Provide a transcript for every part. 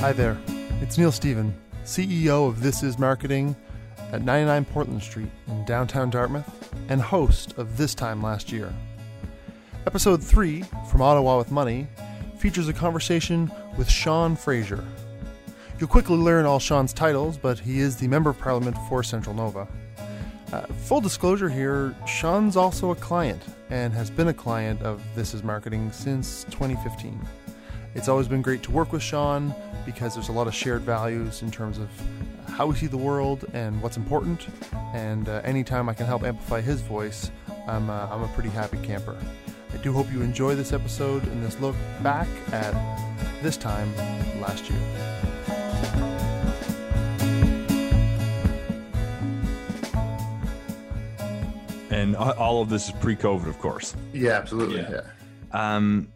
Hi there, it's Neil Stephen, CEO of This Is Marketing at 99 Portland Street in downtown Dartmouth and host of This Time Last Year. Episode 3 from Ottawa with Money features a conversation with Sean Fraser. You'll quickly learn all Sean's titles, but he is the Member of Parliament for Central Nova. Uh, full disclosure here Sean's also a client and has been a client of This Is Marketing since 2015. It's always been great to work with Sean because there's a lot of shared values in terms of how we see the world and what's important. And uh, anytime I can help amplify his voice, I'm, uh, I'm a pretty happy camper. I do hope you enjoy this episode and this look back at this time last year. And all of this is pre-COVID, of course. Yeah, absolutely. Yeah. Yeah. Um,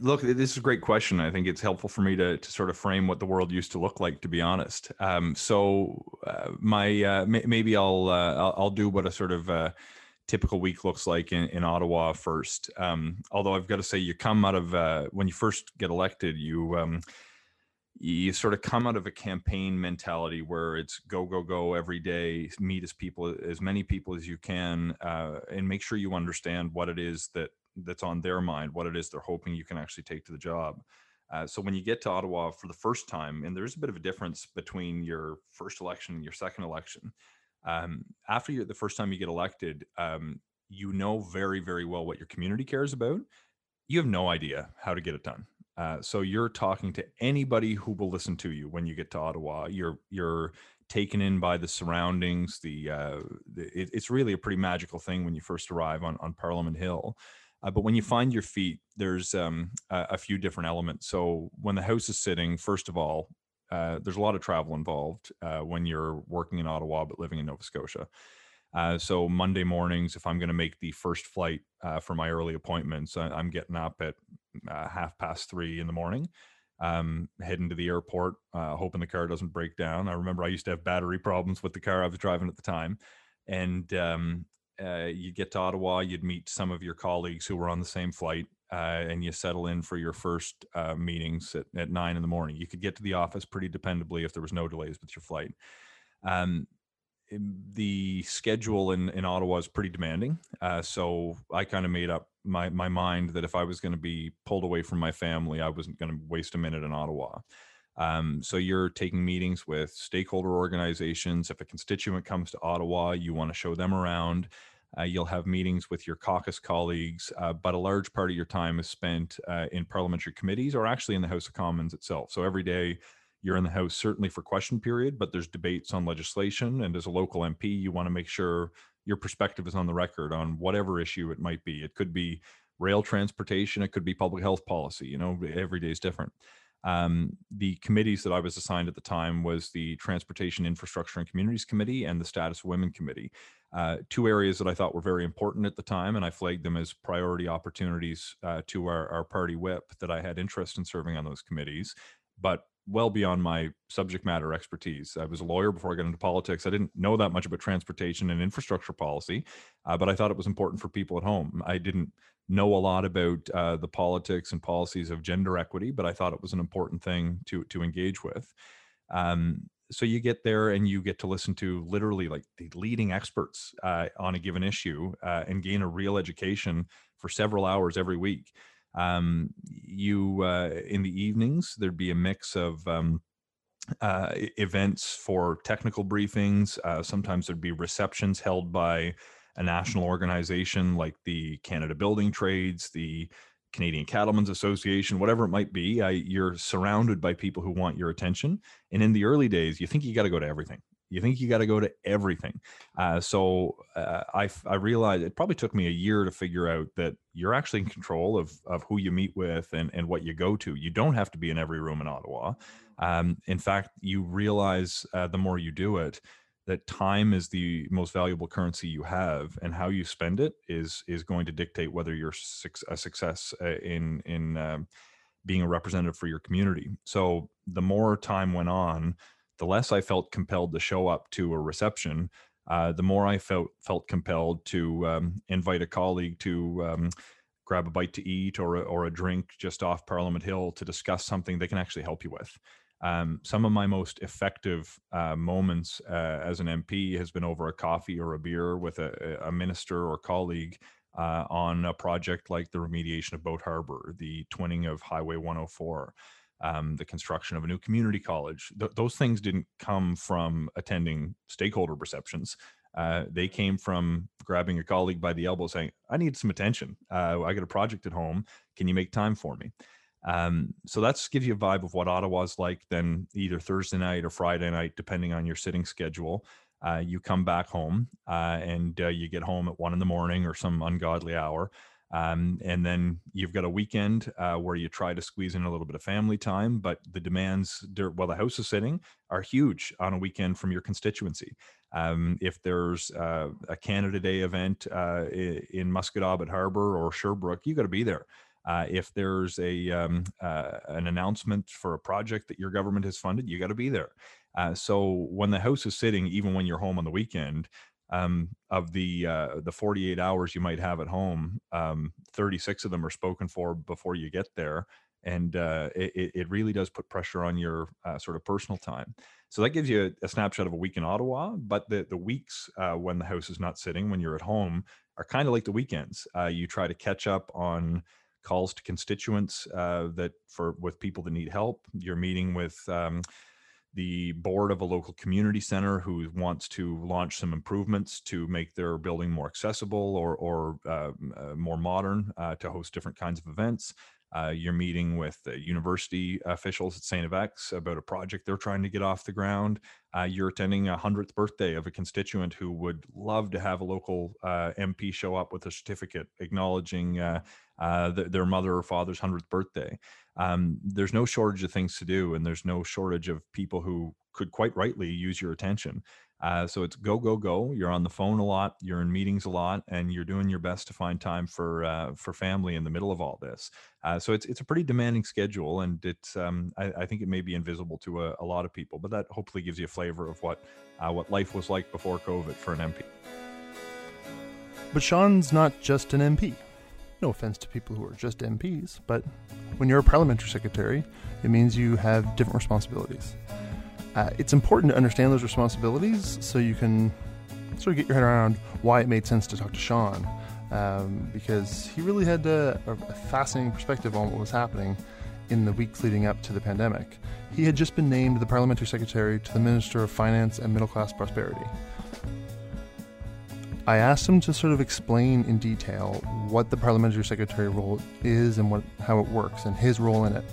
look, this is a great question. I think it's helpful for me to to sort of frame what the world used to look like, to be honest. Um, so uh, my uh, may- maybe I'll, uh, I'll I'll do what a sort of uh, typical week looks like in, in Ottawa first. Um, although I've got to say, you come out of uh, when you first get elected, you um, you sort of come out of a campaign mentality where it's go go go every day meet as people as many people as you can uh, and make sure you understand what it is that that's on their mind what it is they're hoping you can actually take to the job uh, so when you get to ottawa for the first time and there's a bit of a difference between your first election and your second election um, after you the first time you get elected um, you know very very well what your community cares about you have no idea how to get it done uh, so you're talking to anybody who will listen to you when you get to Ottawa. You're you're taken in by the surroundings. The, uh, the it, it's really a pretty magical thing when you first arrive on on Parliament Hill. Uh, but when you find your feet, there's um, a, a few different elements. So when the house is sitting, first of all, uh, there's a lot of travel involved uh, when you're working in Ottawa but living in Nova Scotia. Uh, so Monday mornings, if I'm going to make the first flight uh, for my early appointments, I, I'm getting up at uh, half past three in the morning, um, heading to the airport, hoping the car doesn't break down. I remember I used to have battery problems with the car I was driving at the time, and um, uh, you get to Ottawa, you'd meet some of your colleagues who were on the same flight. Uh, and you settle in for your first uh, meetings at, at nine in the morning. You could get to the office pretty dependably if there was no delays with your flight. Um, the schedule in, in Ottawa is pretty demanding. Uh, so I kind of made up my, my mind that if I was going to be pulled away from my family, I wasn't going to waste a minute in Ottawa. Um, so you're taking meetings with stakeholder organizations. If a constituent comes to Ottawa, you want to show them around. Uh, you'll have meetings with your caucus colleagues, uh, but a large part of your time is spent uh, in parliamentary committees or actually in the House of Commons itself. So every day you're in the house certainly for question period but there's debates on legislation and as a local mp you want to make sure your perspective is on the record on whatever issue it might be it could be rail transportation it could be public health policy you know every day is different um, the committees that i was assigned at the time was the transportation infrastructure and communities committee and the status of women committee uh, two areas that i thought were very important at the time and i flagged them as priority opportunities uh, to our, our party whip that i had interest in serving on those committees but well beyond my subject matter expertise. I was a lawyer before I got into politics. I didn't know that much about transportation and infrastructure policy, uh, but I thought it was important for people at home. I didn't know a lot about uh, the politics and policies of gender equity, but I thought it was an important thing to to engage with. Um, so you get there and you get to listen to literally like the leading experts uh, on a given issue uh, and gain a real education for several hours every week um, you uh, in the evenings there'd be a mix of um, uh, events for technical briefings uh, sometimes there'd be receptions held by a national organization like the canada building trades the canadian cattlemen's association whatever it might be you're surrounded by people who want your attention and in the early days you think you got to go to everything you think you got to go to everything. Uh, so uh, I, I realized it probably took me a year to figure out that you're actually in control of, of who you meet with and, and what you go to. You don't have to be in every room in Ottawa. Um, in fact, you realize uh, the more you do it, that time is the most valuable currency you have, and how you spend it is is going to dictate whether you're a success uh, in in um, being a representative for your community. So the more time went on, the less I felt compelled to show up to a reception, uh, the more I felt felt compelled to um, invite a colleague to um, grab a bite to eat or a, or a drink just off Parliament Hill to discuss something they can actually help you with. Um, some of my most effective uh, moments uh, as an MP has been over a coffee or a beer with a, a minister or colleague uh, on a project like the remediation of Boat Harbor, the twinning of Highway 104, um, the construction of a new community college. Th- those things didn't come from attending stakeholder receptions. Uh, they came from grabbing a colleague by the elbow saying, I need some attention. Uh, I got a project at home. Can you make time for me? Um, so that gives you a vibe of what Ottawa's like. Then either Thursday night or Friday night, depending on your sitting schedule, uh, you come back home uh, and uh, you get home at one in the morning or some ungodly hour. Um, and then you've got a weekend uh, where you try to squeeze in a little bit of family time, but the demands while the house is sitting are huge on a weekend from your constituency. Um, if there's uh, a Canada Day event uh, in Musquodoboit Harbor or Sherbrooke, you got to be there. Uh, if there's a um, uh, an announcement for a project that your government has funded, you got to be there. Uh, so when the house is sitting, even when you're home on the weekend, um, of the uh, the 48 hours you might have at home, um, 36 of them are spoken for before you get there, and uh, it, it really does put pressure on your uh, sort of personal time. So that gives you a, snapshot of a week in Ottawa. But the the weeks when the house is not sitting, when you're at home, are kind of like the weekends. you try to catch up on calls to constituents uh, that for with people that need help. You're meeting with um, the board of a local community center who wants to launch some improvements to make their building more accessible or, or uh, uh, more modern uh, to host different kinds of events. Uh, you're meeting with university officials at St. FX about a project they're trying to get off the ground. Uh, you're attending a 100th birthday of a constituent who would love to have a local uh, MP show up with a certificate acknowledging uh, uh, th- their mother or father's 100th birthday. Um, there's no shortage of things to do, and there's no shortage of people who could quite rightly use your attention. Uh, so it's go go go. You're on the phone a lot. You're in meetings a lot, and you're doing your best to find time for uh, for family in the middle of all this. Uh, so it's it's a pretty demanding schedule, and it's um, I, I, think it may be invisible to a, a, lot of people, but that hopefully gives you a flavor of what uh, what life was like before COVID for an MP. But Sean's not just an MP. No offense to people who are just MPs, but when you're a parliamentary secretary, it means you have different responsibilities. Uh, it's important to understand those responsibilities so you can sort of get your head around why it made sense to talk to Sean, um, because he really had a, a, fascinating perspective on what was happening in the weeks leading up to the pandemic. He had just been named the parliamentary secretary to the Minister of Finance and Middle Class Prosperity. I asked him to sort of explain in detail what the parliamentary secretary role is and what how it works and his role in it,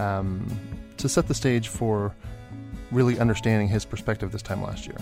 um, to set the stage for really understanding his perspective this time last year.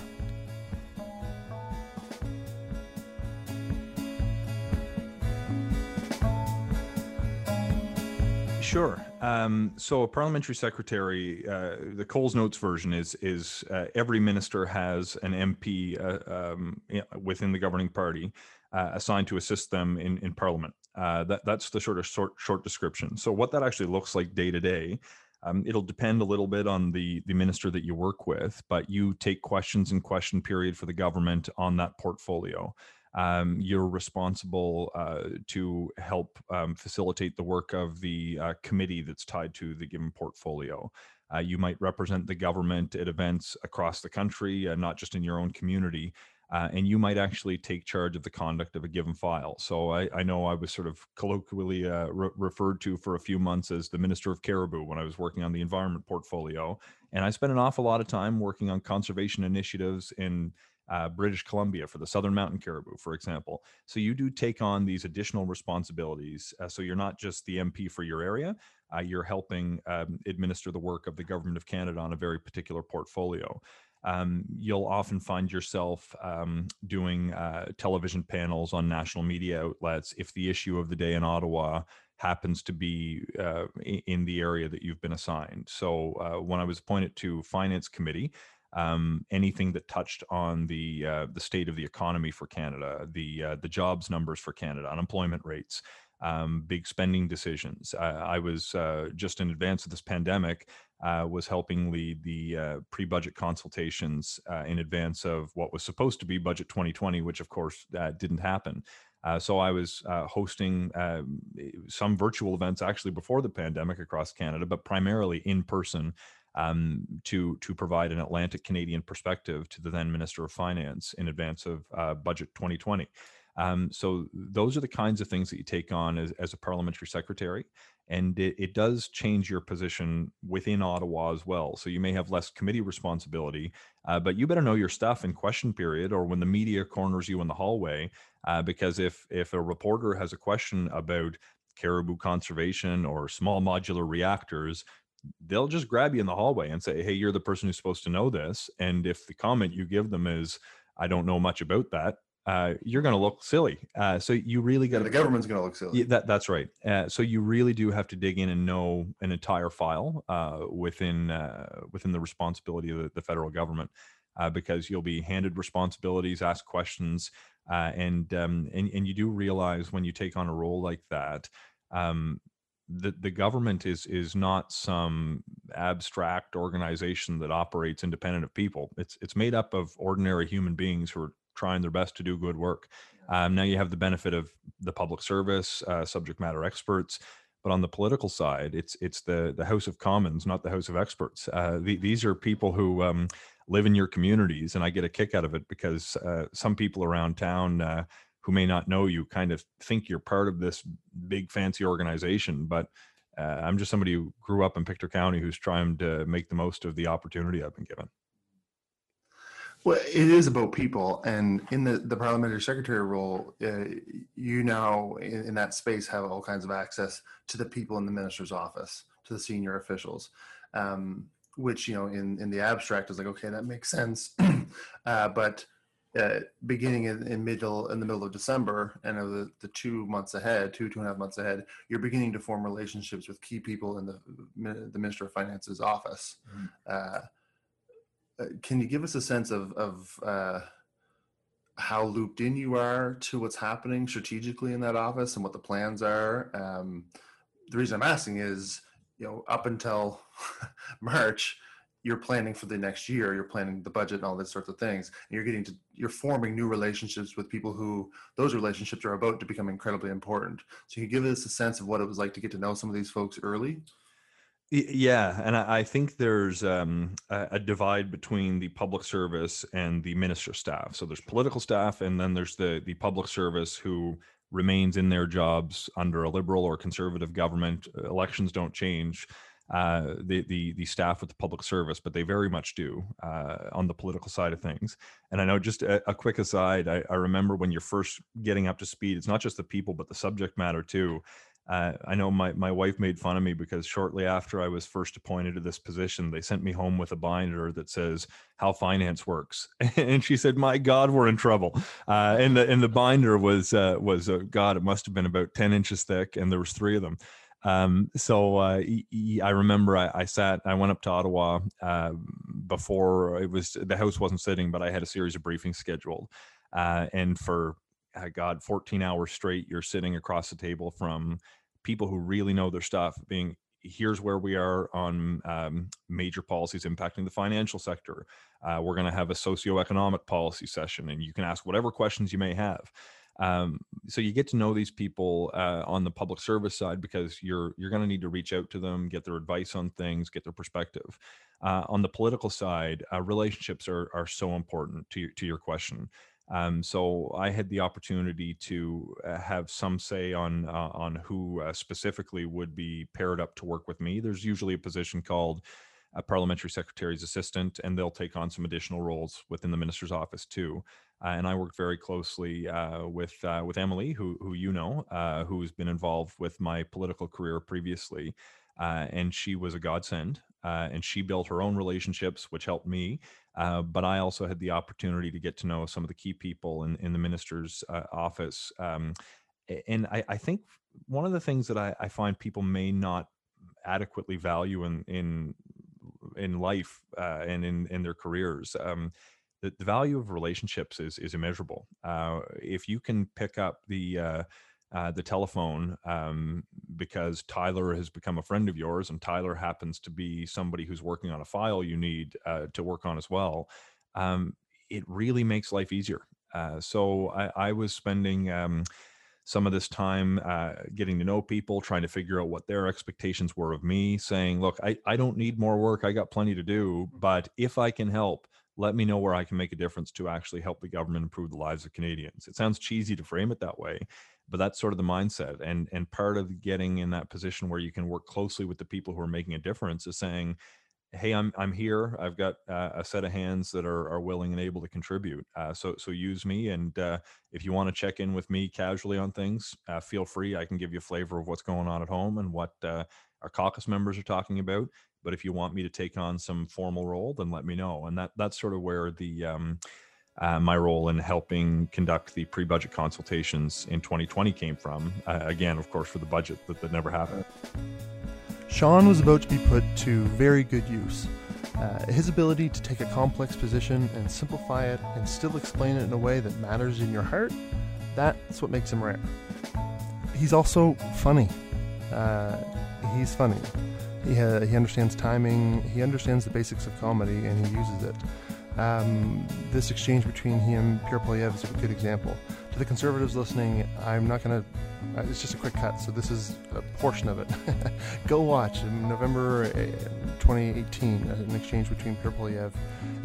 Sure. Um, so a parliamentary secretary, uh, the Coles Notes version is is uh, every minister has an MP uh, um, within the governing party uh, assigned to assist them in in Parliament. Uh, that that's the sort of short short description. So what that actually looks like day to day. Um, it'll depend a little bit on the the minister that you work with, but you take questions in question period for the government on that portfolio um, you're responsible uh, to help um, facilitate the work of the uh, committee that's tied to the given portfolio. Uh, you might represent the government at events across the country, uh, not just in your own community. Uh, and you might actually take charge of the conduct of a given file. So I, I know I was sort of colloquially uh, re- referred to for a few months as the Minister of Caribou when I was working on the environment portfolio. And I spent an awful lot of time working on conservation initiatives in uh, British Columbia for the Southern Mountain Caribou, for example. So you do take on these additional responsibilities. Uh, so you're not just the MP for your area, uh, you're helping um, administer the work of the Government of Canada on a very particular portfolio. Um, you'll often find yourself um, doing uh, television panels on national media outlets if the issue of the day in Ottawa happens to be uh, in the area that you've been assigned. So uh, when I was appointed to Finance Committee, um, anything that touched on the uh, the state of the economy for Canada, the uh, the jobs numbers for Canada, unemployment rates, um, big spending decisions. I was uh, just in advance of this pandemic uh, was helping lead the uh, pre-budget consultations uh, in advance of what was supposed to be budget 2020, which of course didn't happen. so I was hosting um, some virtual events actually before the pandemic across Canada, but primarily in person um, to to provide an Atlantic Canadian perspective to the then Minister of Finance in advance of uh, Budget 2020. Um, so those are the kinds of things that you take on as, as a parliamentary secretary, and it, it, does change your position within Ottawa as well. So you may have less committee responsibility, uh, but you better know your stuff in question period or when the media corners you in the hallway, uh, because if if a reporter has a question about caribou conservation or small modular reactors, they'll just grab you in the hallway and say, "Hey, you're the person who's supposed to know this." And if the comment you give them is, "I don't know much about that," uh, you're going to look silly. Uh, so you really got the government's going to look silly. Yeah, that, that's right. Uh, so you really do have to dig in and know an entire file uh, within uh, within the responsibility of the, the federal government, uh, because you'll be handed responsibilities, asked questions, and um, and and you do realize when you take on a role like that. Um, the, the government is is not some abstract organization that operates independent of people. It's it's made up of ordinary human beings who are trying their best to do good work. Um, now you have the benefit of the public service, uh, subject matter experts, but on the political side, it's it's the the House of Commons, not the House of Experts. Uh, the, these are people who um, live in your communities, and I get a kick out of it because uh, some people around town uh, who may not know you kind of think you're part of this big fancy organization, but uh, I'm just somebody who grew up in Pictou County who's trying to make the most of the opportunity I've been given. Well, it is about people, and in the, the parliamentary secretary role, uh, you now in, in, that space have all kinds of access to the people in the minister's office, to the senior officials, um, which you know in in the abstract is like okay, that makes sense, uh, but uh, beginning in, in middle in the middle of December and of the, the two months ahead, two two and a half months ahead, you're beginning to form relationships with key people in the the Minister of Finance's office. Mm-hmm uh, can you give us a sense of of uh, how looped in you are to what's happening strategically in that office and what the plans are? Um, the reason I'm asking is, you know, up until March, you're planning for the next year, you're planning the budget and all those sorts of things. And you're getting to, you're forming new relationships with people who those relationships are about to become incredibly important. So can you give us a sense of what it was like to get to know some of these folks early. Yeah, and I think there's um, a divide between the public service and the minister staff. So there's political staff, and then there's the the public service who remains in their jobs under a liberal or conservative government. Elections don't change uh, the the the staff with the public service, but they very much do uh, on the political side of things. And I know just a, a quick aside, I, I, remember when you're first getting up to speed, it's not just the people, but the subject matter too. Uh, I know my, my wife made fun of me because shortly after I was first appointed to this position, they sent me home with a binder that says how finance works, and she said, "My God, we're in trouble." Uh, and the and the binder was uh, was uh, God, it must have been about ten inches thick, and there was three of them. Um, so uh, I remember I, I, sat, I went up to Ottawa uh, before it was the house wasn't sitting, but I had a series of briefings scheduled, uh, and for God, 14 hours straight, you're sitting across the table from people who really know their stuff, being here's where we are on um, major policies impacting the financial sector. Uh, we're going to have a socioeconomic policy session, and you can ask whatever questions you may have. Um, so you get to know these people uh, on the public service side because you're you're going to need to reach out to them, get their advice on things, get their perspective. Uh, on the political side, uh, relationships are are so important to to your question. Um, so I had the opportunity to uh, have some say on uh, on who uh, specifically would be paired up to work with me. There's usually a position called a parliamentary secretary's assistant, and they'll take on some additional roles within the minister's office too. Uh, and I worked very closely uh, with uh, with Emily, who who you know, who's been involved with my political career previously, and she was a godsend. and she built her own relationships, which helped me. Uh, but I also had the opportunity to get to know some of the key people in, in the minister's uh, office. Um, and I, I, think one of the things that I, I, find people may not adequately value in in in life uh, and in in their careers. Um, the, the, value of relationships is is immeasurable. Uh, if you can pick up the uh, the telephone um, because Tyler has become a friend of yours, and Tyler happens to be somebody who's working on a file you need uh, to work on as well. Um, it really makes life easier. Uh, so I, I, was spending um, some of this time uh, getting to know people, trying to figure out what their expectations were of me, saying, look, I, I don't need more work. I got plenty to do. But if I can help, let me know where I can make a difference to actually help the government improve the lives of Canadians. It sounds cheesy to frame it that way, but that's sort of the mindset. And and part of getting in that position where you can work closely with the people who are making a difference is saying, hey i'm i'm here i've got uh, a set of hands that are, are willing and able to contribute uh, so so use me and uh, if you want to check in with me casually on things uh, feel free i can give you a flavor of what's going on at home and what uh, our caucus members are talking about but if you want me to take on some formal role then let me know and that that's sort of where the um, uh, my role in helping conduct the pre-budget consultations in 2020 came from again of course for the budget that, that never happened Sean was about to be put to very good use. Uh, his ability to take a complex position and simplify it and still explain it in a way that matters in your heart, that's what makes him rare. He's also funny. Uh, he's funny. He, ha- he understands timing, he understands the basics of comedy, and he uses it. Um, this exchange between he and Pierre Poilievre is a good example. To the conservatives listening, I'm not going to, uh, it's just a quick cut, so this is a portion of it. Go watch in November uh, 2018 an exchange between Pierre Poilievre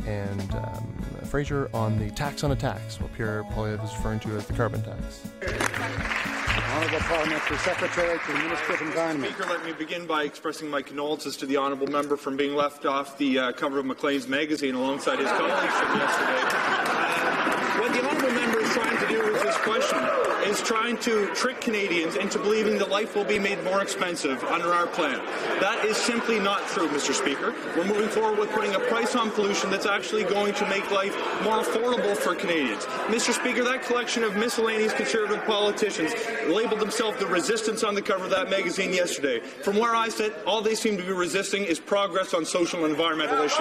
and um, Fraser on the tax on a tax, what Pierre Poilievre is referring to as the carbon tax. Honourable Parliamentary Secretary to the Minister of Environment. Speaker, let me begin by expressing my condolences to the honourable member from being left off the uh, cover of Maclean's magazine alongside his colleagues from yesterday. Uh, what the honourable member is trying to do with this question is trying to trick Canadians into believing that life will be made more expensive under our plan. That is simply not true, Mr. Speaker. We're moving forward with putting a price on pollution that's actually going to make life more affordable for Canadians. Mr. Speaker, that collection of miscellaneous conservative politicians labeled themselves the resistance on the cover of that magazine yesterday. From where I sit, all they seem to be resisting is progress on social and environmental issues.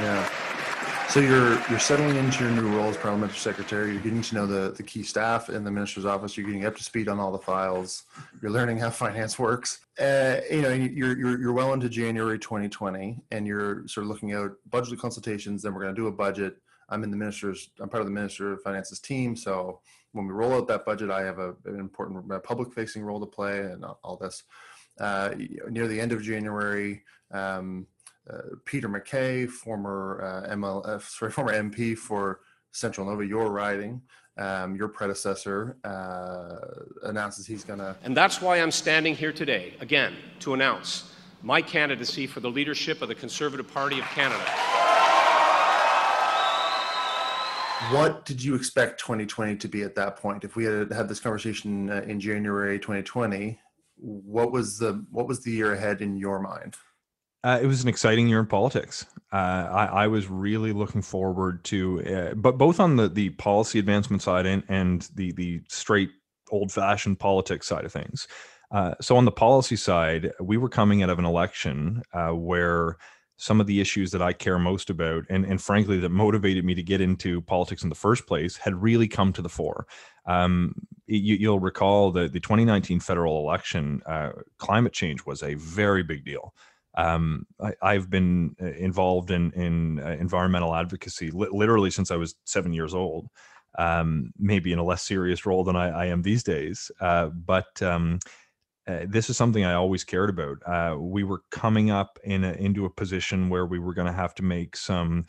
Yeah. So you're you're settling into your new role as parliamentary secretary. You're getting to know the, the key staff in the minister's office. You're getting up to speed on all the files. You're learning how finance works. Uh, you know, you're, you're you're well into January 2020, and you're sort of looking at budget consultations. Then we're going to do a budget. I'm in the minister's. I'm part of the minister of finance's team. So when we roll out that budget, I have a, an important public-facing role to play, and all this. Uh, near the end of January. Um, Peter MacKay, former uh, MLF, sorry, former MP for Central Nova, your riding, um, your predecessor uh, announces he's going to. And that's why I'm standing here today, again, to announce my candidacy for the leadership of the Conservative Party of Canada. What did you expect 2020 to be at that point? If we had had this conversation uh, in January 2020, what was the what was the year ahead in your mind? Uh, it was an exciting year in politics. Uh, I, I, was really looking forward to, uh, but both on the the policy advancement side and and the the straight old fashioned politics side of things. Uh, so on the policy side, we were coming out of an election uh, where some of the issues that I care most about, and and frankly that motivated me to get into politics in the first place, had really come to the fore. Um, you, will recall that the 2019 federal election, uh, climate change was a very big deal. Um, I, have been uh, involved in in uh, environmental advocacy li- literally since I was seven years old. Um, maybe in a less serious role than I, I am these days, uh, but um, uh, this is something I always cared about. Uh, we were coming up in a, into a position where we were going to have to make some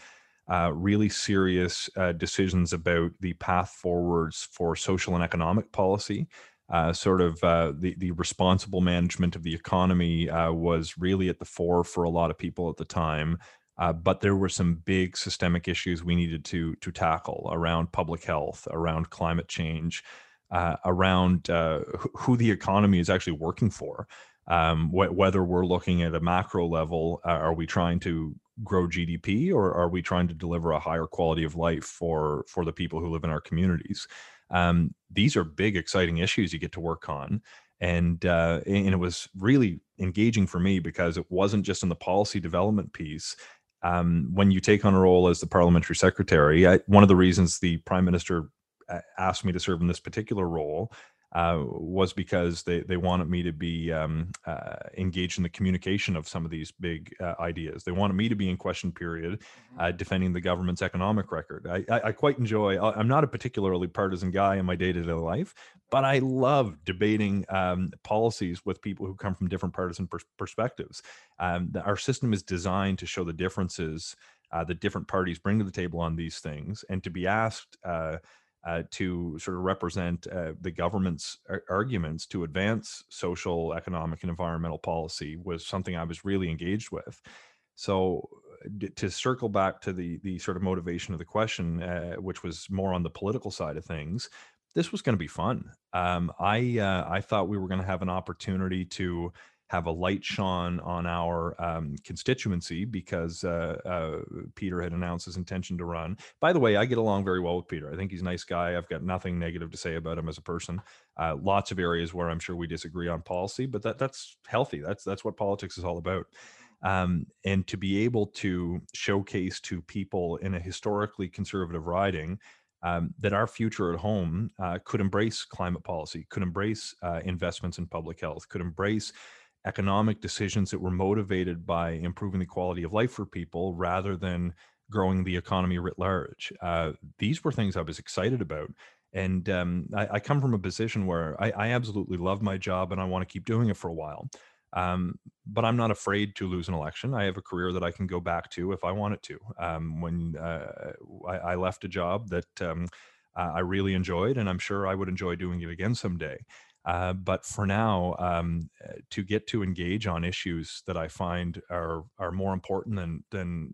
uh, really serious decisions about the path forwards for social and economic policy uh, sort of uh, the the responsible management of the economy uh, was really at the fore for a lot of people at the time. Uh, but there were some big systemic issues we needed to to tackle around public health, around climate change, uh, around uh, who the economy is actually working for. Um, wh- whether we're looking at a macro level, are we trying to grow GDP, or are we trying to deliver a higher quality of life for for the people who live in our communities? Um, these are big, exciting issues you get to work on. And uh, and it was really engaging for me because it wasn't just in the policy development piece. Um, when you take on a role as the parliamentary secretary, I, one of the reasons the prime minister uh, asked me to serve in this particular role uh, was because they, they wanted me to be um, uh, engaged in the communication of some of these big uh, ideas. They wanted me to be in question period, mm-hmm. uh, defending the government's economic record. I, I, I, quite enjoy, I'm not a particularly partisan guy in my day to day life, but I love debating um, policies with people who come from different partisan pers- perspectives. Um, our system is designed to show the differences uh, that different parties bring to the table on these things and to be asked uh, uh, to sort of represent uh, the government's ar- arguments to advance social, economic, and environmental policy was something I was really engaged with. So, d- to circle back to the the sort of motivation of the question, uh, which was more on the political side of things, this was going to be fun. Um, I uh, I thought we were going to have an opportunity to have a light shone on our um, constituency because uh, uh, Peter had announced his intention to run. By the way, I get along very well with Peter. I think he's a nice guy. I've got nothing negative to say about him as a person. Uh, lots of areas where I'm sure we disagree on policy, but that that's healthy. That's that's what politics is all about. Um, and to be able to showcase to people in a historically conservative riding um, that our future at home uh, could embrace climate policy, could embrace uh, investments in public health, could embrace economic decisions that were motivated by improving the quality of life for people rather than growing the economy writ large. Uh, these were things I was excited about. And um, I, I, come from a position where I, I, absolutely love my job and I want to keep doing it for a while. Um, but I'm not afraid to lose an election. I have a career that I can go back to if I wanted to. Um, when uh, I, I, left a job that um, I really enjoyed, and I'm sure I would enjoy doing it again someday. Uh, but for now, um, uh, to get to engage on issues that I find are are more important than than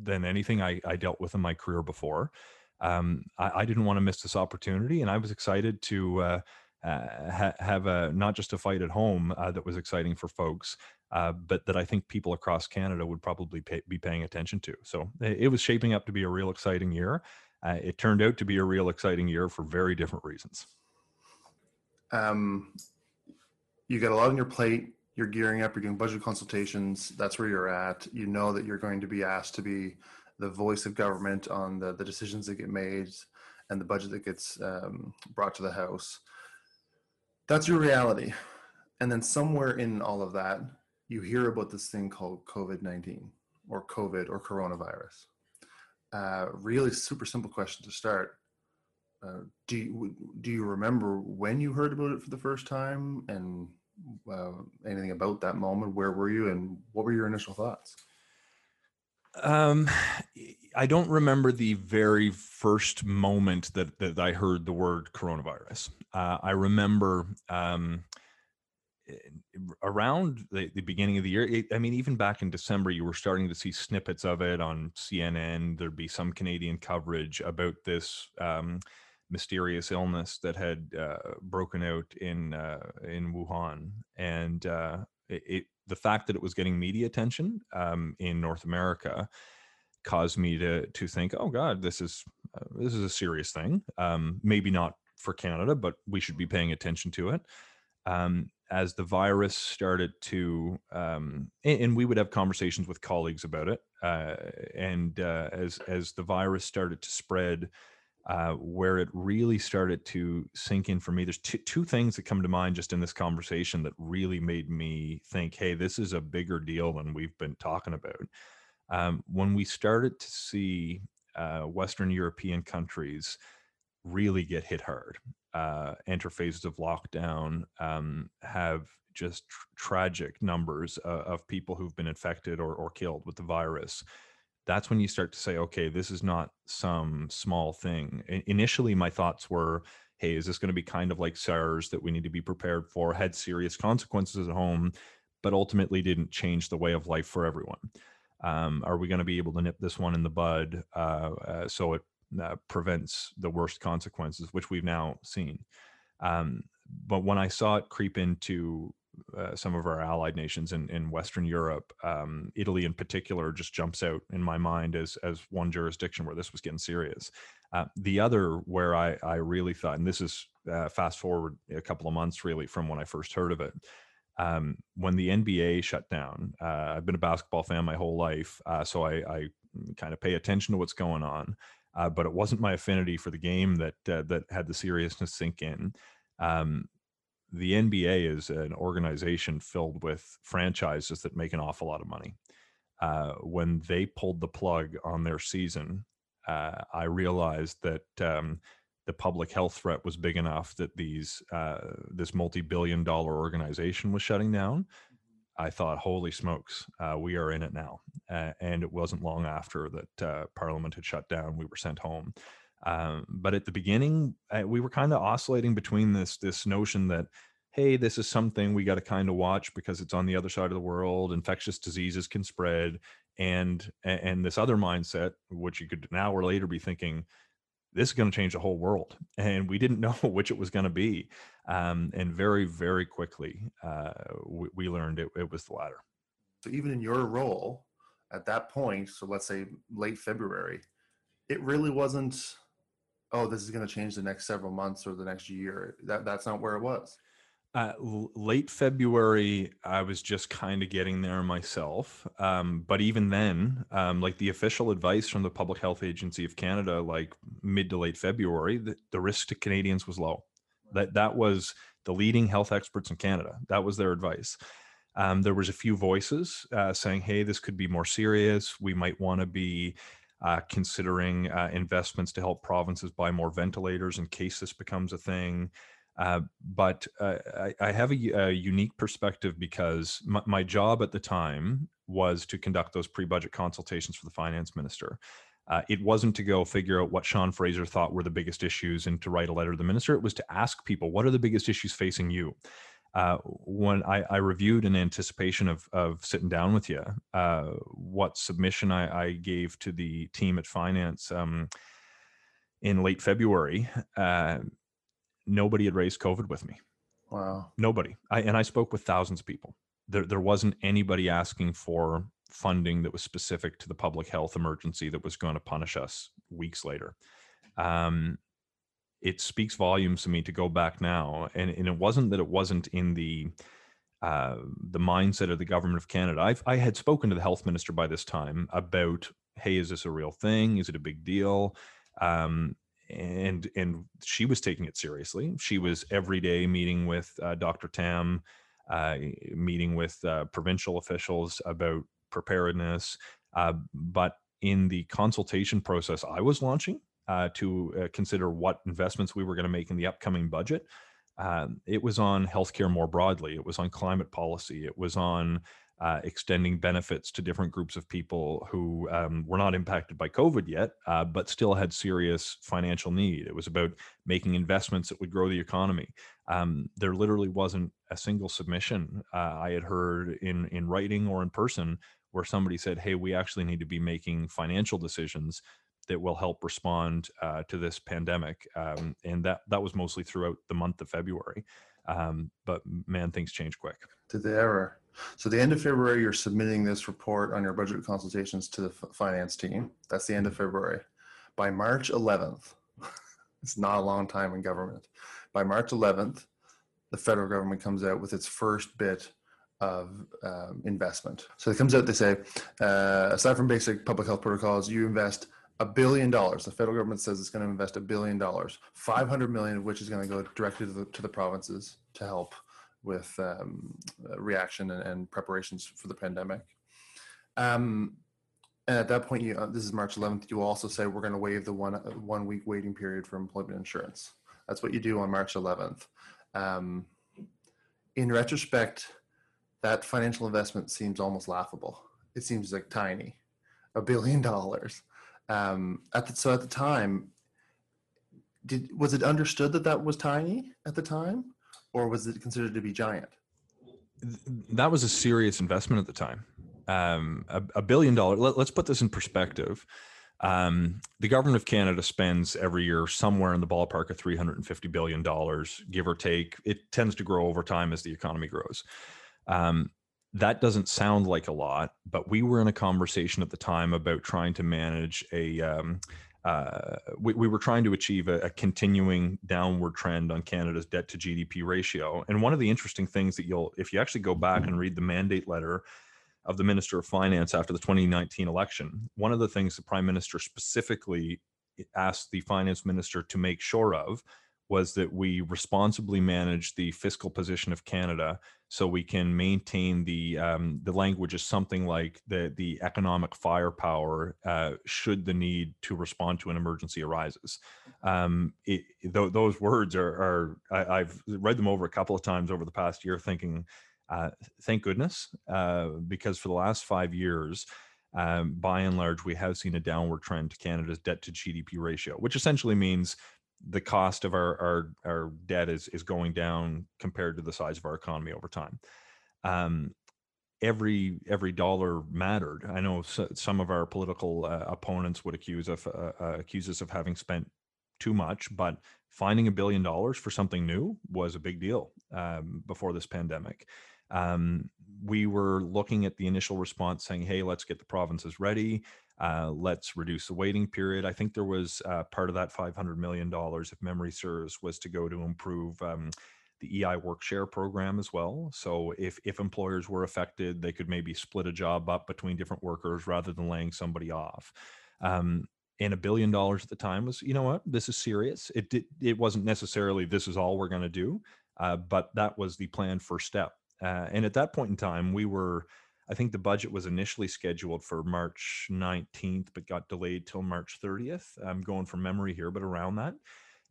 than anything I, I dealt with in my career before, um, I, I, didn't want to miss this opportunity, and I was excited to uh, uh, ha- have a not just a fight at home uh, that was exciting for folks, but that I think people across Canada would probably pay, be paying attention to. So it, it, was shaping up to be a real exciting year. it turned out to be a real exciting year for very different reasons um, you got a lot on your plate. You're gearing up. You're doing budget consultations. That's where you're at. You know that you're going to be asked to be the voice of government on the, the decisions that get made and the budget that gets um, brought to the House. That's your reality. And then somewhere in all of that, you hear about this thing called COVID 19 or COVID or coronavirus. Uh, really super simple question to start. Uh, do you, do you remember when you heard about it for the first time and uh, anything about that moment? Where were you and what were your initial thoughts? Um, I don't remember the very first moment that that I heard the word coronavirus. Uh, I remember um, around the, the, beginning of the year. It, I mean, even back in December, you were starting to see snippets of it on CNN. There'd be some Canadian coverage about this. Um, mysterious illness that had uh, broken out in uh, in Wuhan, and uh, it, it, the fact that it was getting media attention um, in North America caused me to to think, oh God, this is uh, this is a serious thing. Um, maybe not for Canada, but we should be paying attention to it. Um, as the virus started to, um, and, and, we would have conversations with colleagues about it, uh, and uh, as as the virus started to spread uh, where it really started to sink in for me. There's two, two things that come to mind just in this conversation that really made me think, hey, this is a bigger deal than we've been talking about. Um, when we started to see uh, Western European countries really get hit hard, uh, enter phases of lockdown, um, have just tr- tragic numbers uh, of people who've been infected or, or killed with the virus that's when you start to say, okay, this is not some small thing. initially, my thoughts were, hey, is this going to be kind of like SARS that we need to be prepared for, had serious consequences at home, but ultimately didn't change the way of life for everyone? Um, are we going to be able to nip this one in the bud uh, uh, so it uh, prevents the worst consequences, which we've now seen? Um, but when I saw it creep into uh, some of our allied nations in, in Western Europe, um, Italy in particular, just jumps out in my mind as as one jurisdiction where this was getting serious. Uh, the other where I I really thought, and this is uh, fast forward a couple of months really from when I first heard of it. Um, when the NBA shut down, uh, I've been a basketball fan my whole life, uh, so I, I kind of pay attention to what's going on. but it wasn't my affinity for the game that that had the seriousness sink in Um, the NBA is an organization filled with franchises that make an awful lot of money. Uh, when they pulled the plug on their season, uh, I realized that um, the public health threat was big enough that these uh, this multi-billion-dollar organization was shutting down. I thought, holy smokes, uh, we are in it now. and it wasn't long after that uh, Parliament had shut down, we were sent home. Um, but at the beginning, uh, we were kind of oscillating between this this notion that hey, this is something we got to kind of watch because it's on the other side of the world. Infectious diseases can spread, and and this other mindset, which you could now or later be thinking, this is going to change the whole world, and we didn't know which it was going to be. Um, and very very quickly, uh, we, we, learned it, it was the latter. So even in your role at that point, so let's say late February, it really wasn't oh, this is going to change the next several months or the next year. That that's not where it was. Uh, l- late February, I was just kind of getting there myself. Um, but even then, um, like the official advice from the Public Health Agency of Canada, like mid to late February, the, the risk to Canadians was low. That that was the leading health experts in Canada. That was their advice. Um, there was a few voices uh, saying, "Hey, this could be more serious. We might want to be." Uh, considering uh, investments to help provinces buy more ventilators in case this becomes a thing. Uh, but uh, I, I, have a, a, unique perspective because my, my, job at the time was to conduct those pre-budget consultations for the finance minister. Uh, it wasn't to go figure out what Sean Fraser thought were the biggest issues and to write a letter to the minister. It was to ask people, what are the biggest issues facing you? Uh, when I, I, reviewed in anticipation of, of sitting down with you, uh, what submission I, I, gave to the team at finance um, in late February, uh, nobody had raised COVID with me. Wow. Nobody. I, and I spoke with thousands of people. There, there wasn't anybody asking for funding that was specific to the public health emergency that was going to punish us weeks later. Um, it speaks volumes to me to go back now, and, and it wasn't that it wasn't in the uh, the mindset of the government of Canada. I've, I had spoken to the health minister by this time about, hey, is this a real thing? Is it a big deal? Um, and and she was taking it seriously. She was every day meeting with uh, Dr. Tam, uh, meeting with uh, provincial officials about preparedness. Uh, but in the consultation process I was launching, uh, to uh, consider what investments we were going to make in the upcoming budget. Um, it was on healthcare more broadly. It was on climate policy. It was on uh, extending benefits to different groups of people who um, were not impacted by COVID yet, uh, but still had serious financial need. It was about making investments that would grow the economy. Um, there literally wasn't a single submission uh, I had heard in in writing or in person where somebody said, "Hey, we actually need to be making financial decisions that will help respond uh, to this pandemic. Um, and that that was mostly throughout the month of February. Um, but man, things change quick. Did they ever? So the end of February, you're submitting this report on your budget consultations to the finance team. That's the end of February. By March 11th, it's not a long time in government. By March 11th, the federal government comes out with its first bit of um, investment. So it comes out, they say, uh, aside from basic public health protocols, you invest a billion dollars. The federal government says it's going to invest a billion dollars, 500 million of which is going to go directly to the, to the provinces to help with um, reaction and, and, preparations for the pandemic. Um, and at that point, you, uh, this is March 11th, you also say we're going to waive the one, one week waiting period for employment insurance. That's what you do on March 11th. Um, in retrospect, that financial investment seems almost laughable. It seems like tiny, a billion dollars um, at the, so at the time, did was it understood that that was tiny at the time, or was it considered to be giant? That was a serious investment at the time. Um, a, a, billion dollars. Let, us put this in perspective. Um, the government of Canada spends every year somewhere in the ballpark of three hundred and fifty billion dollars, give or take. It tends to grow over time as the economy grows. Um, that doesn't sound like a lot, but we were in a conversation at the time about trying to manage a. Um, uh, we, we, were trying to achieve a, a, continuing downward trend on Canada's debt to GDP ratio. And one of the interesting things that you'll, if you actually go back and read the mandate letter of the Minister of Finance after the 2019 election, one of the things the Prime Minister specifically asked the Finance Minister to make sure of was that we responsibly manage the fiscal position of Canada so we can maintain the um, the language is something like the the economic firepower uh, should the need to respond to an emergency arises. Um, it, th- those words are, are I, have read them over a couple of times over the past year, thinking, uh, thank goodness, uh, because for the last five years. Um, by and large, we have seen a downward trend to Canada's debt to GDP ratio, which essentially means the cost of our, our, our debt is, is going down compared to the size of our economy over time. Um, every every dollar mattered. I know some of our political uh, opponents would accuse of uh, uh, accuse us of having spent too much, but finding a billion dollars for something new was a big deal um, before this pandemic. Um, we were looking at the initial response saying, "Hey, let's get the provinces ready. Uh, let's reduce the waiting period. I think there was uh, part of that $500 million, if memory serves, was to go to improve um, the EI work share program as well. So if, if employers were affected, they could maybe split a job up between different workers rather than laying somebody off. Um, and a billion dollars at the time was, you know what, this is serious. It did, it wasn't necessarily this is all we're going to do, uh, but that was the planned first step. Uh, and at that point in time, we were I think the budget was initially scheduled for March 19th, but got delayed till March 30th. I'm going from memory here, but around that.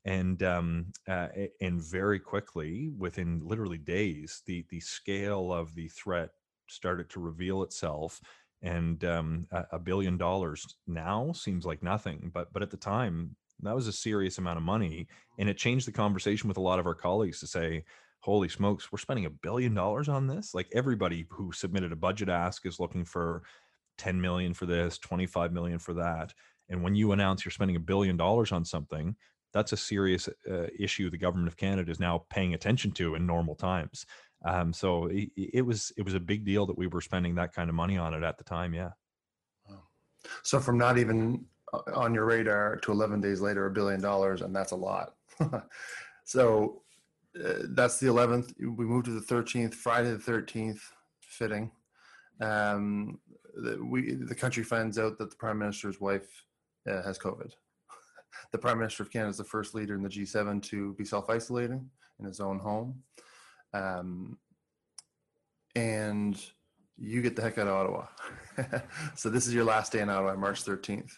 And um, uh, and very quickly, within literally days, the the scale of the threat started to reveal itself. And um, a, a billion dollars now seems like nothing, but but at the time, that was a serious amount of money, and it changed the conversation with a lot of our colleagues to say, holy smokes, we're spending a billion dollars on this. Like everybody who submitted a budget ask is looking for 10 million for this, 25 million for that. And when you announce you're spending a billion dollars on something, that's a serious uh, issue the government of Canada is now paying attention to in normal times. Um, so it, it, was it was a big deal that we were spending that kind of money on it at the time. Yeah. So from not even uh, on your radar to 11 days later, a billion dollars, and that's a lot. so uh, that's the 11th. We moved to the 13th, Friday the 13th, fitting. Um, the, we the country finds out that the prime minister's wife uh, has COVID. the prime minister of Canada is the first leader in the G7 to be self isolating in his own home. Um, and you get the heck out of Ottawa. so this is your last day in Ottawa, March 13th.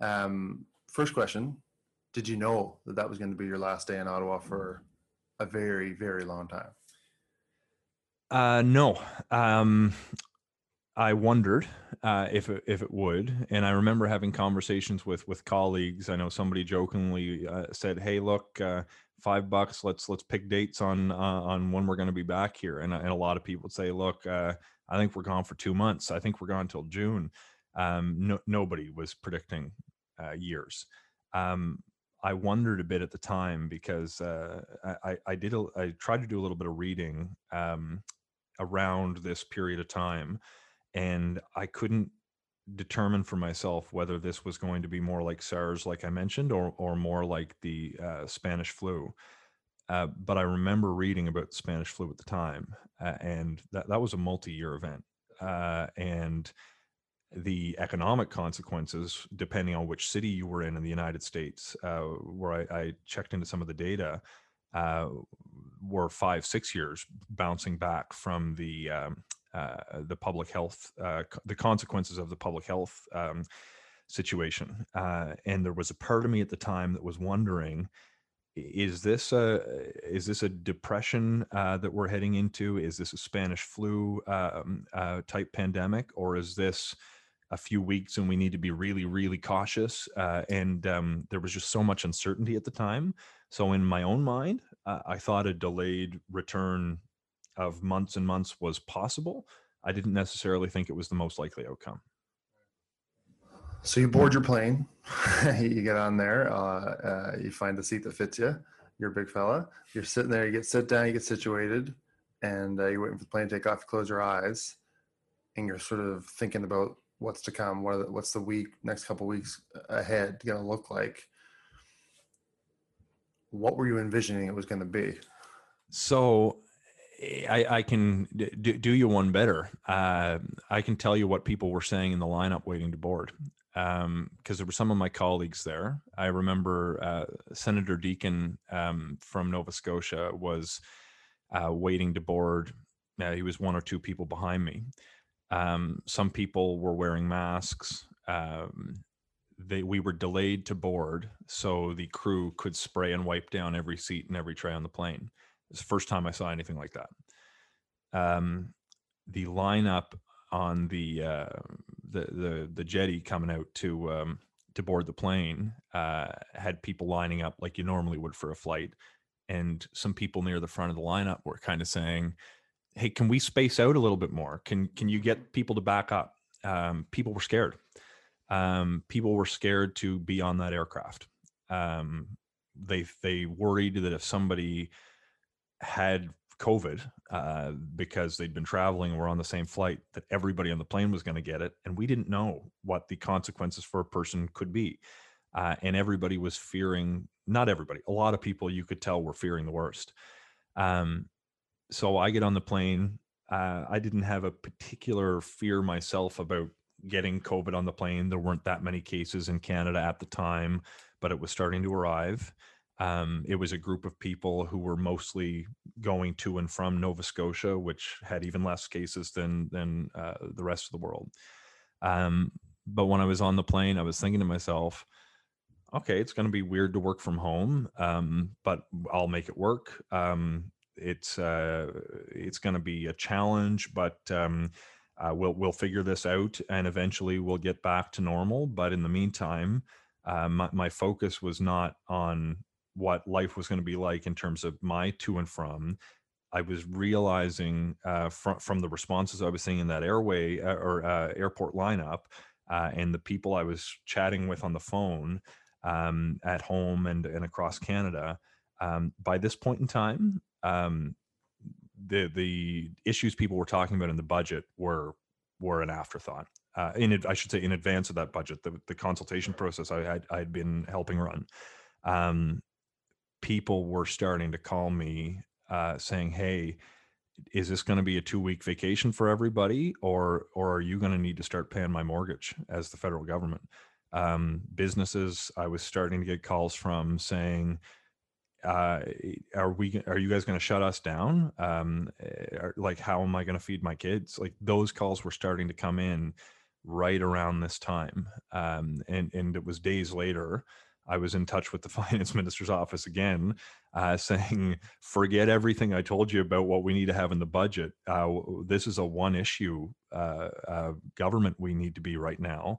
Um, first question: Did you know that that was going to be your last day in Ottawa for a very very long time? Uh, no. Um, I wondered uh, if it, if it would, and I remember having conversations with with colleagues. I know somebody jokingly uh, said, "Hey, look, uh, five bucks. Let's let's pick dates on uh, on when we're going to be back here." And, and a lot of people would say, "Look, uh, I think we're gone for two months. I think we're gone until June." Um, no, nobody was predicting uh, years. Um, I wondered a bit at the time because uh, I, I did a, I tried to do a little bit of reading um, around this period of time, and I couldn't determine for myself whether this was going to be more like SARS, like I mentioned, or or more like the uh, Spanish flu. Uh, but I remember reading about the Spanish flu at the time, uh, and that that was a multi-year event, uh, and the economic consequences, depending on which city you were in in the United States, uh, where I, I, checked into some of the data, uh, were five, six years bouncing back from the um, uh, the public health, uh, the consequences of the public health um, situation. Uh, and there was a part of me at the time that was wondering. Is this a is this a depression uh, that we're heading into? Is this a Spanish flu um, type pandemic, or is this a few weeks and we need to be really really cautious uh, and um, there was just so much uncertainty at the time. So in my own mind uh, i thought a delayed return of months and months was possible. I didn't necessarily think it was the most likely outcome. So you board your plane you get on there uh, uh, you find the seat that fits you you're a big fella you're sitting there you get sit down you get situated and uh, you're waiting for the plane to take off you close your eyes and you're sort of thinking about what's to come what the, what's the week next couple weeks ahead going to look like what were you envisioning it was going to be so I, I can do, do you one better. Uh, I can tell you what people were saying in the lineup waiting to board. Because um, there were some of my colleagues there. I remember uh, Senator Deacon um, from Nova Scotia was uh, waiting to board. He was one or two people behind me. Um, some people were wearing masks. Um, they we were delayed to board, so the crew could spray and wipe down every seat and every tray on the plane. It's the first time I saw anything like that. Um, the lineup on the uh, the the the jetty coming out to um, to board the plane uh, had people lining up like you normally would for a flight, and some people near the front of the lineup were kind of saying, "Hey, can we space out a little bit more? Can can you get people to back up?" Um, people were scared. Um, people were scared to be on that aircraft. Um, they they worried that if somebody had COVID uh, because they'd been traveling and were on the same flight, that everybody on the plane was going to get it. And we didn't know what the consequences for a person could be. Uh, and everybody was fearing, not everybody, a lot of people you could tell were fearing the worst. Um, so I get on the plane. Uh, I didn't have a particular fear myself about getting COVID on the plane. There weren't that many cases in Canada at the time, but it was starting to arrive. Um, it was a group of people who were mostly going to and from Nova Scotia, which had even less cases than than uh, the rest of the world. Um, but when I was on the plane, I was thinking to myself, okay, it's going to be weird to work from home, um, but I'll make it work. Um, it's uh, it's going to be a challenge, but um, uh, we'll we'll figure this out, and eventually we'll get back to normal. But in the meantime, uh, my, my focus was not on what life was going to be like in terms of my to and from i was realizing uh, from, from the responses i was seeing in that airway uh, or uh, airport lineup uh, and the people i was chatting with on the phone um, at home and, and across canada um, by this point in time um, the the issues people were talking about in the budget were were an afterthought uh, in I should say in advance of that budget, the, the consultation process I had I'd been helping run. Um, people were starting to call me uh, saying, "Hey, is this going to be a two week vacation for everybody, or or are you going to need to start paying my mortgage as the federal government?" Um, businesses, I was starting to get calls from saying, uh, "Are we? Are you guys going to shut us down? Um, eh, are, like, how am I going to feed my kids?" Like those calls were starting to come in right around this time, um, and and it was days later I was in touch with the finance minister's office again, uh, saying, "Forget everything I told you about what we need to have in the budget. Uh, this is a one-issue uh, uh government we need to be right now,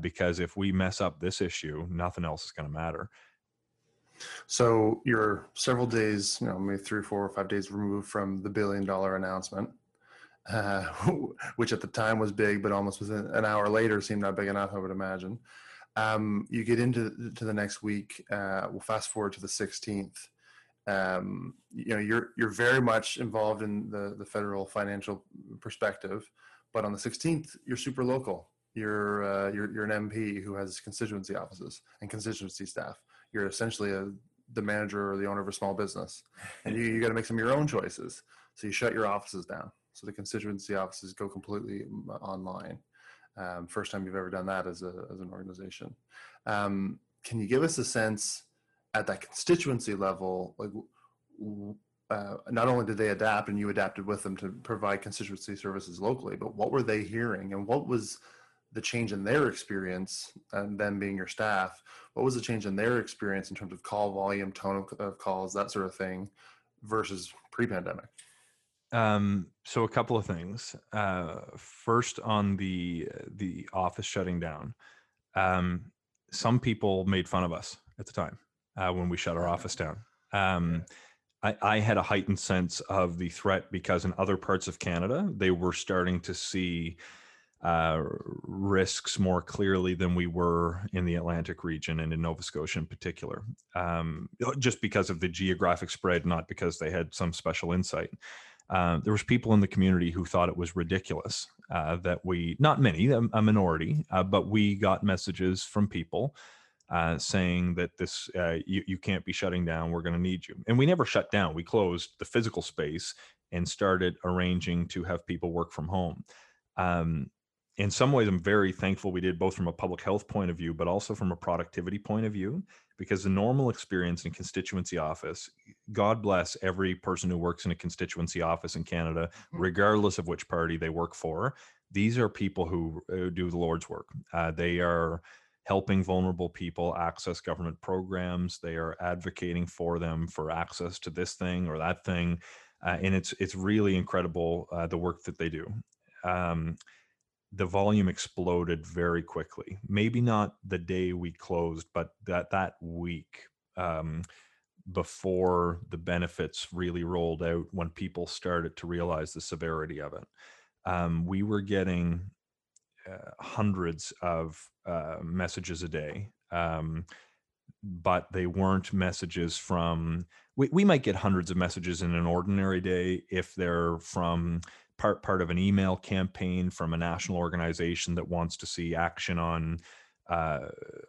because if we mess up this issue, nothing else is going to matter." So you're several days, you know, maybe three, four, or five days removed from the billion-dollar announcement. Uh, which at the time was big, but almost within an hour later seemed not big enough, I would imagine. Um, you get into to the next week. Uh, we'll fast forward to the 16th. Um, you know, you're you're very much involved in the the federal financial perspective, but on the 16th, you're super local. You're uh, you're you're an MP who has constituency offices and constituency staff. You're essentially a the manager or the owner of a small business, and you you got to make some of your own choices. So you shut your offices down. So the constituency offices go completely mm, online. Um, first time you've ever done that as, a, as an organization. Um, can you give us a sense at that constituency level, like uh, not only did they adapt and you adapted with them to provide constituency services locally, but what were they hearing and what was the change in their experience and them being your staff? What was the change in their experience in terms of call volume, tone of, of calls, that sort of thing versus pre-pandemic? Um, so a couple of things. Uh, first, on the the office shutting down, um, some people made fun of us at the time uh, when we shut our office down. Um, I, I, had a heightened sense of the threat because in other parts of Canada, they were starting to see uh, risks more clearly than we were in the Atlantic region and in Nova Scotia in particular, um, just because of the geographic spread, not because they had some special insight. Uh, there was people in the community who thought it was ridiculous uh, that we not many a, minority uh, but we got messages from people uh, saying that this you, you can't be shutting down we're going to need you and we never shut down we closed the physical space and started arranging to have people work from home um, in some ways, I'm very thankful we did both from a public health point of view, but also from a productivity point of view, because the normal experience in constituency office, God bless every person who works in a constituency office in Canada, mm-hmm. regardless of which party they work for. These are people who uh, do the Lord's work. Uh, they are helping vulnerable people access government programs. They are advocating for them for access to this thing or that thing, uh, and it's it's really incredible uh, the work that they do. Um, the volume exploded very quickly. Maybe not the day we closed, but that that week um, before the benefits really rolled out, when people started to realize the severity of it, um, we were getting uh, hundreds of uh, messages a day. Um, but they weren't messages from we, we might get hundreds of messages in an ordinary day if they're from part part of an email campaign from a national organization that wants to see action on uh,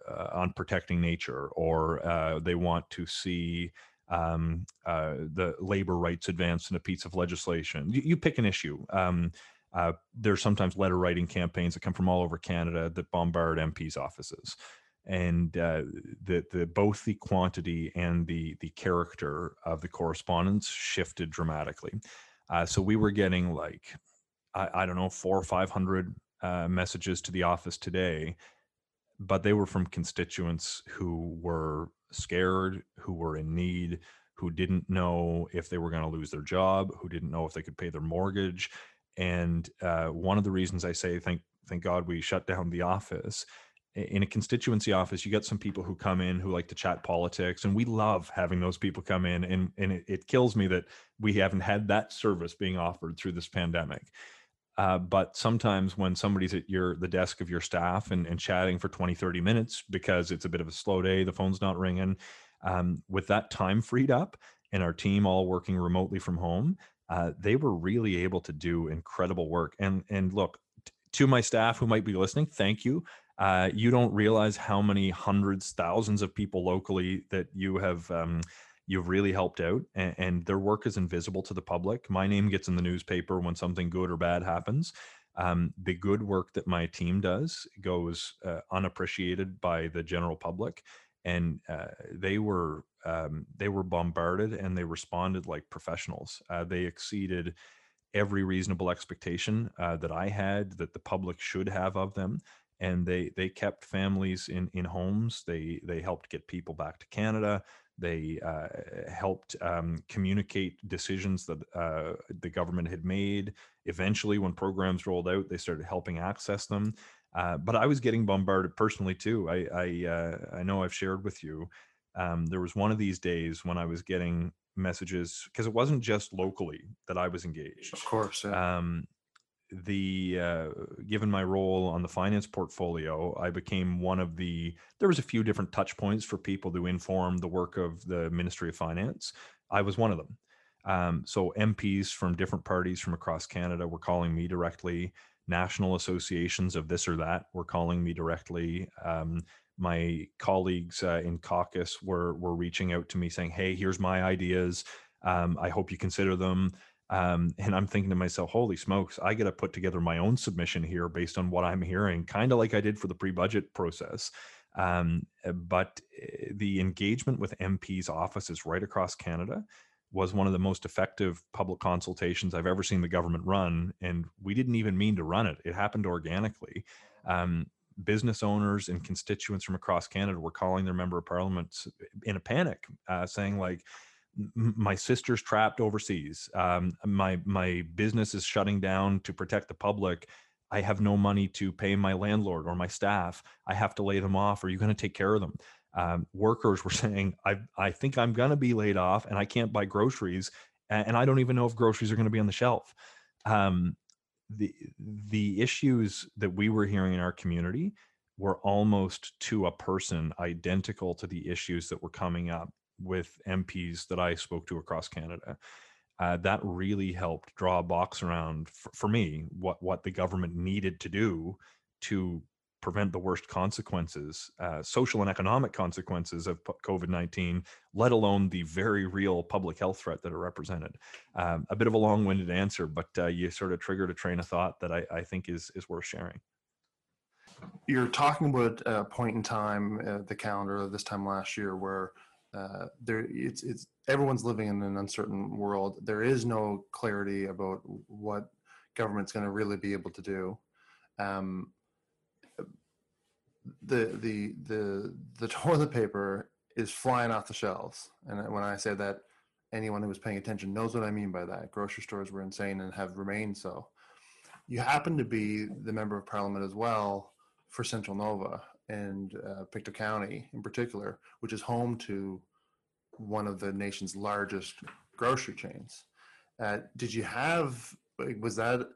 uh, on protecting nature, or uh, they want to see um, uh, the labor rights advanced in a piece of legislation. You, you pick an issue. Um, uh, there's sometimes letter writing campaigns that come from all over Canada that bombard MPs' offices, and uh, the the both the quantity and the the character of the correspondence shifted dramatically. Uh, so we were getting like, I, I don't know, four or 500 uh, messages to the office today, but they were from constituents who were scared, who were in need, who didn't know if they were going to lose their job, who didn't know if they could pay their mortgage. And uh, one of the reasons I say, thank, thank God we shut down the office in a constituency office, you get some people who come in who like to chat politics, and we love having those people come in. And and it, it kills me that we haven't had that service being offered through this pandemic. Uh, but sometimes when somebody's at your the desk of your staff and, and chatting for 20 30 minutes because it's a bit of a slow day the phone's not ringing um, with that time freed up and our team all working remotely from home uh, they were really able to do incredible work and and look to my staff who might be listening thank you uh, you don't realize how many hundreds, thousands of people locally that you have um, you've really helped out, and, and, their work is invisible to the public. My name gets in the newspaper when something good or bad happens. Um, the good work that my team does goes uh, unappreciated by the general public, and uh, they were um, they were bombarded and they responded like professionals. Uh, they exceeded every reasonable expectation uh, that I had that the public should have of them and they they kept families in in homes. They they helped get people back to Canada. They uh, helped um, communicate decisions that uh, the government had made. Eventually, when programs rolled out, they started helping access them. Uh, but I was getting bombarded personally too. I I, uh, I know I've shared with you. Um, there was one of these days when I was getting messages because it wasn't just locally that I was engaged. Of course. Yeah. Um, the uh, given my role on the finance portfolio, I became one of the. There was a few different touch points for people to inform the work of the Ministry of Finance. I was one of them. Um, so MPs from different parties from across Canada were calling me directly. National associations of this or that were calling me directly. Um, my colleagues uh, in caucus were were reaching out to me saying, "Hey, here's my ideas. Um, I hope you consider them." Um, and I'm thinking to myself, holy smokes, I got to put together my own submission here based on what I'm hearing, kind of like I did for the pre budget process. Um, eh, but eh, the engagement with MPs' offices right across Canada was one of the most effective public consultations I've ever seen the government run. And we didn't even mean to run it, it happened organically. Um, business owners and constituents from across Canada were calling their member of parliament in a panic, uh, saying, like, my sister's trapped overseas. Um, my my business is shutting down to protect the public. I have no money to pay my landlord or my staff. I have to lay them off. Are you going to take care of them? Um, workers were saying, I I think I'm going to be laid off, and I can't buy groceries, and, and I don't even know if groceries are going to be on the shelf. Um, the the issues that we were hearing in our community were almost to a person identical to the issues that were coming up with MPs that I spoke to across Canada. Uh, that really helped draw a box around for, for, me what what the government needed to do to prevent the worst consequences, uh, social and economic consequences of COVID nineteen, let alone the very real public health threat that are represented. Um, a bit of a long winded answer, but uh, you sort of triggered a train of thought that I, I think is is worth sharing. you're talking about a point in time, uh, the calendar this time last year, where uh, there it's it's everyone's living in an uncertain world. There is no clarity about what government's going to really be able to do. Um, the the the the toilet paper is flying off the shelves, and when I say that, anyone who was paying attention knows what I mean by that. Grocery stores were insane and have remained so. You happen to be the member of parliament as well for Central Nova and uh, Pictou County in particular, which is home to one of the nation's largest grocery chains. Uh, did you have was that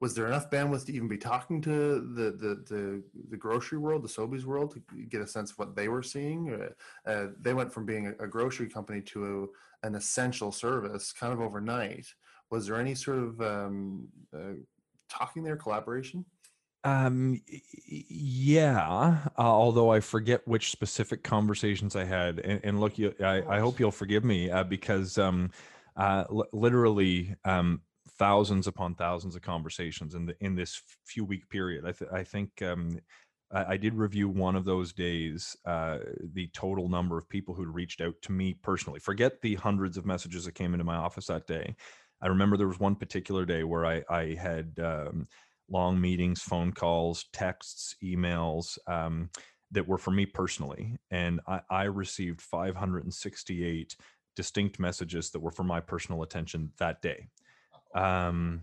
was there enough bandwidth to even be talking to the the the, the grocery world, the Sobeys world, to get a sense of what they were seeing? Uh, uh, they went from being a, grocery company to a, an essential service kind of overnight. Was there any sort of um, uh, talking there, collaboration? Um, yeah. Uh, although I forget which specific conversations I had, and, and look, you, I, I, hope you'll forgive me uh, because um, uh, l- literally um, thousands upon thousands of conversations in the in this few week period. I, th- I think um, I, I, did review one of those days uh, the total number of people who'd reached out to me personally. Forget the hundreds of messages that came into my office that day. I remember there was one particular day where I I had um, long meetings, phone calls, texts, emails um, that were for me personally. And I, I, received 568 distinct messages that were for my personal attention that day. Um,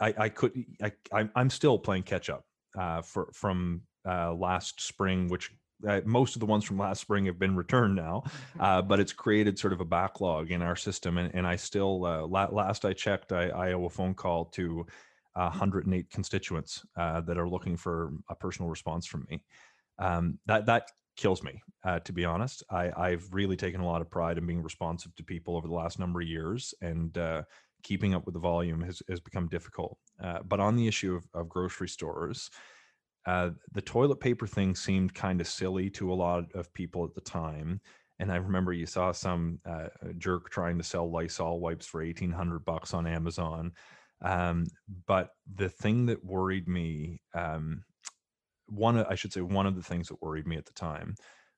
I, I, could, I, I'm still playing catch up uh, for, from uh, last spring, which uh, most of the ones from last spring have been returned now, uh, but it's created sort of a backlog in our system. And, and I still, uh, la- last I checked, I, I, owe a phone call to 108 constituents uh, that are looking for a personal response from me. Um, that that kills me, uh, to be honest. I, I've really taken a lot of pride in being responsive to people over the last number of years, and uh, keeping up with the volume has, has become difficult. Uh, but on the issue of, of grocery stores, uh, the toilet paper thing seemed kind of silly to a lot of people at the time. And I remember you saw some uh, jerk trying to sell Lysol wipes for eighteen hundred bucks on Amazon. Um, but the thing that worried me, um, one I should say, one of the things that worried me at the time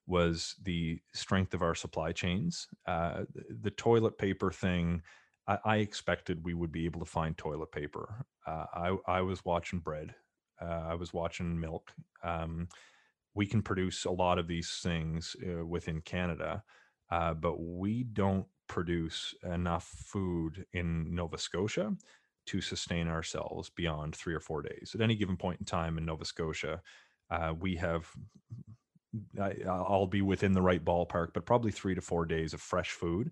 was the strength of our supply chains. Uh, the, toilet paper thing, I, I, expected we would be able to find toilet paper. Uh, I, I was watching bread. Uh, I was watching milk. Um, we can produce a lot of these things uh, within Canada, uh, but we don't produce enough food in Nova Scotia to sustain ourselves beyond three or four days. At any given point in time in Nova Scotia, uh, we have I, will be within the right ballpark, but probably three to four days of fresh food.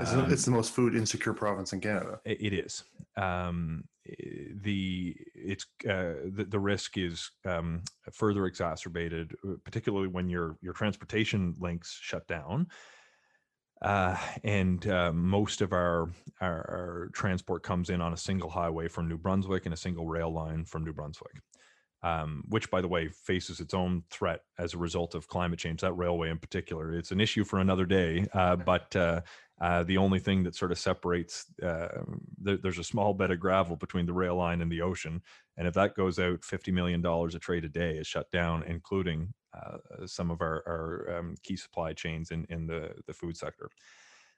It's, um, it's the most food insecure province in Canada. it, it is. Um, the it's uh, the, the risk is um, further exacerbated, uh, particularly when your your transportation links shut down. Uh, and uh, most of our, our, our transport comes in on a single highway from New Brunswick and a single rail line from New Brunswick. Um, which, by the way, faces its own threat as a result of climate change. That railway, in particular, it's an issue for another day. Uh, but uh, uh, the only thing that sort of separates uh, there, there's a small bed of gravel between the rail line and the ocean, and if that goes out, fifty million dollars a trade a day is shut down, including uh, some of our, our um, key supply chains in, in the, the food sector.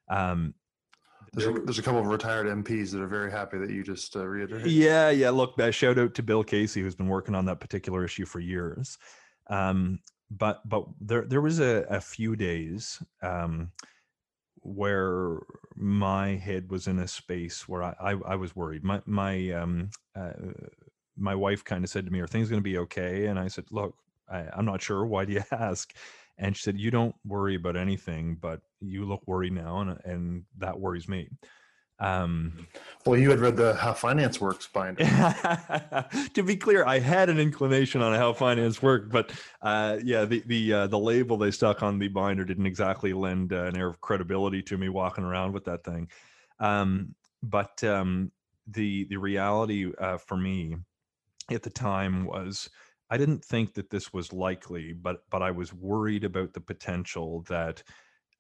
Um, there's, a, there's a couple of retired MPs that are very happy that you just uh, reiterated. Yeah, yeah. Look, uh, shout out to Bill Casey, who's been working on that particular issue for years. Um, but but there there was a, a few days um, where my head was in a space where I I, I was worried. My my um, uh, my wife kind of said to me, "Are things going to be okay?" And I said, "Look, I, I'm not sure. Why do you ask? And she said, You don't worry about anything, but you look worried now, and, and that worries me. Um, well, you had read the How Finance Works binder. to be clear, I had an inclination on how finance worked, but uh, yeah, the the uh, the label they stuck on the binder didn't exactly lend uh, an air of credibility to me walking around with that thing. Um, but um, the the reality uh, for me at the time was I didn't think that this was likely, but but I was worried about the potential that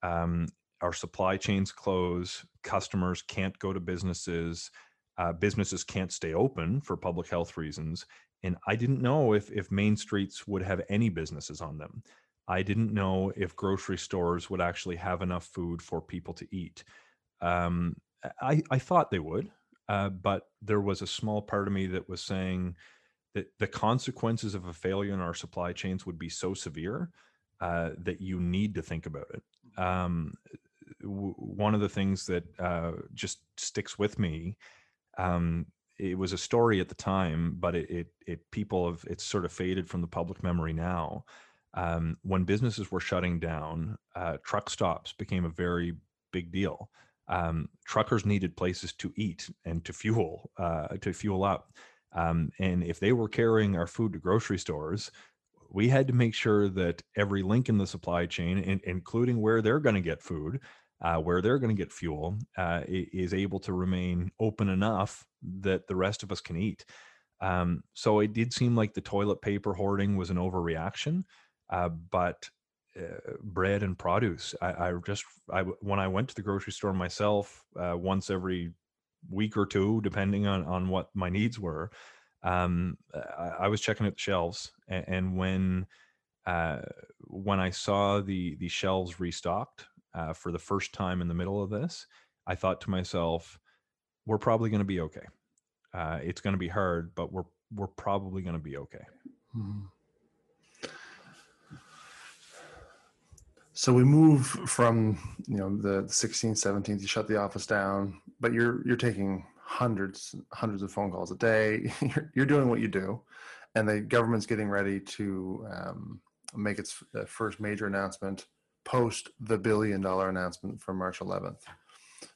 um, our supply chains close, customers can't go to businesses, uh, businesses can't stay open for public health reasons, and I didn't know if if main streets would have any businesses on them. I didn't know if grocery stores would actually have enough food for people to eat. Um, I, I thought they would, uh, but there was a small part of me that was saying that the consequences of a failure in our supply chains would be so severe uh, that you need to think about it. Um, w- one of the things that uh, just sticks with me um, it was a story at the time, but it, it, it people have it's sort of faded from the public memory now. Um, when businesses were shutting down, uh, truck stops became a very big deal. Um, truckers needed places to eat and to fuel uh, to fuel up, um, and if they were carrying our food to grocery stores, we had to make sure that every link in the supply chain, in, including where they're going to get food, uh, where they're going to get fuel, uh, is able to remain open enough that the rest of us can eat. Um, so it did seem like the toilet paper hoarding was an overreaction, uh, but uh, bread and produce, I, I, just I when I went to the grocery store myself uh, once every week or two, depending on on what my needs were, um, I, I, was checking at the shelves, and, and when uh, when I saw the the shelves restocked uh, for the first time in the middle of this, I thought to myself, we're probably going to be okay. Uh, it's going to be hard, but we're we're probably going to be okay. Hmm. So we move from you know the 16th, 17th. You shut the office down, but you're you're taking hundreds hundreds of phone calls a day. you're, you're doing what you do, and the government's getting ready to um, make its uh, first major announcement post the billion dollar announcement from March 11th.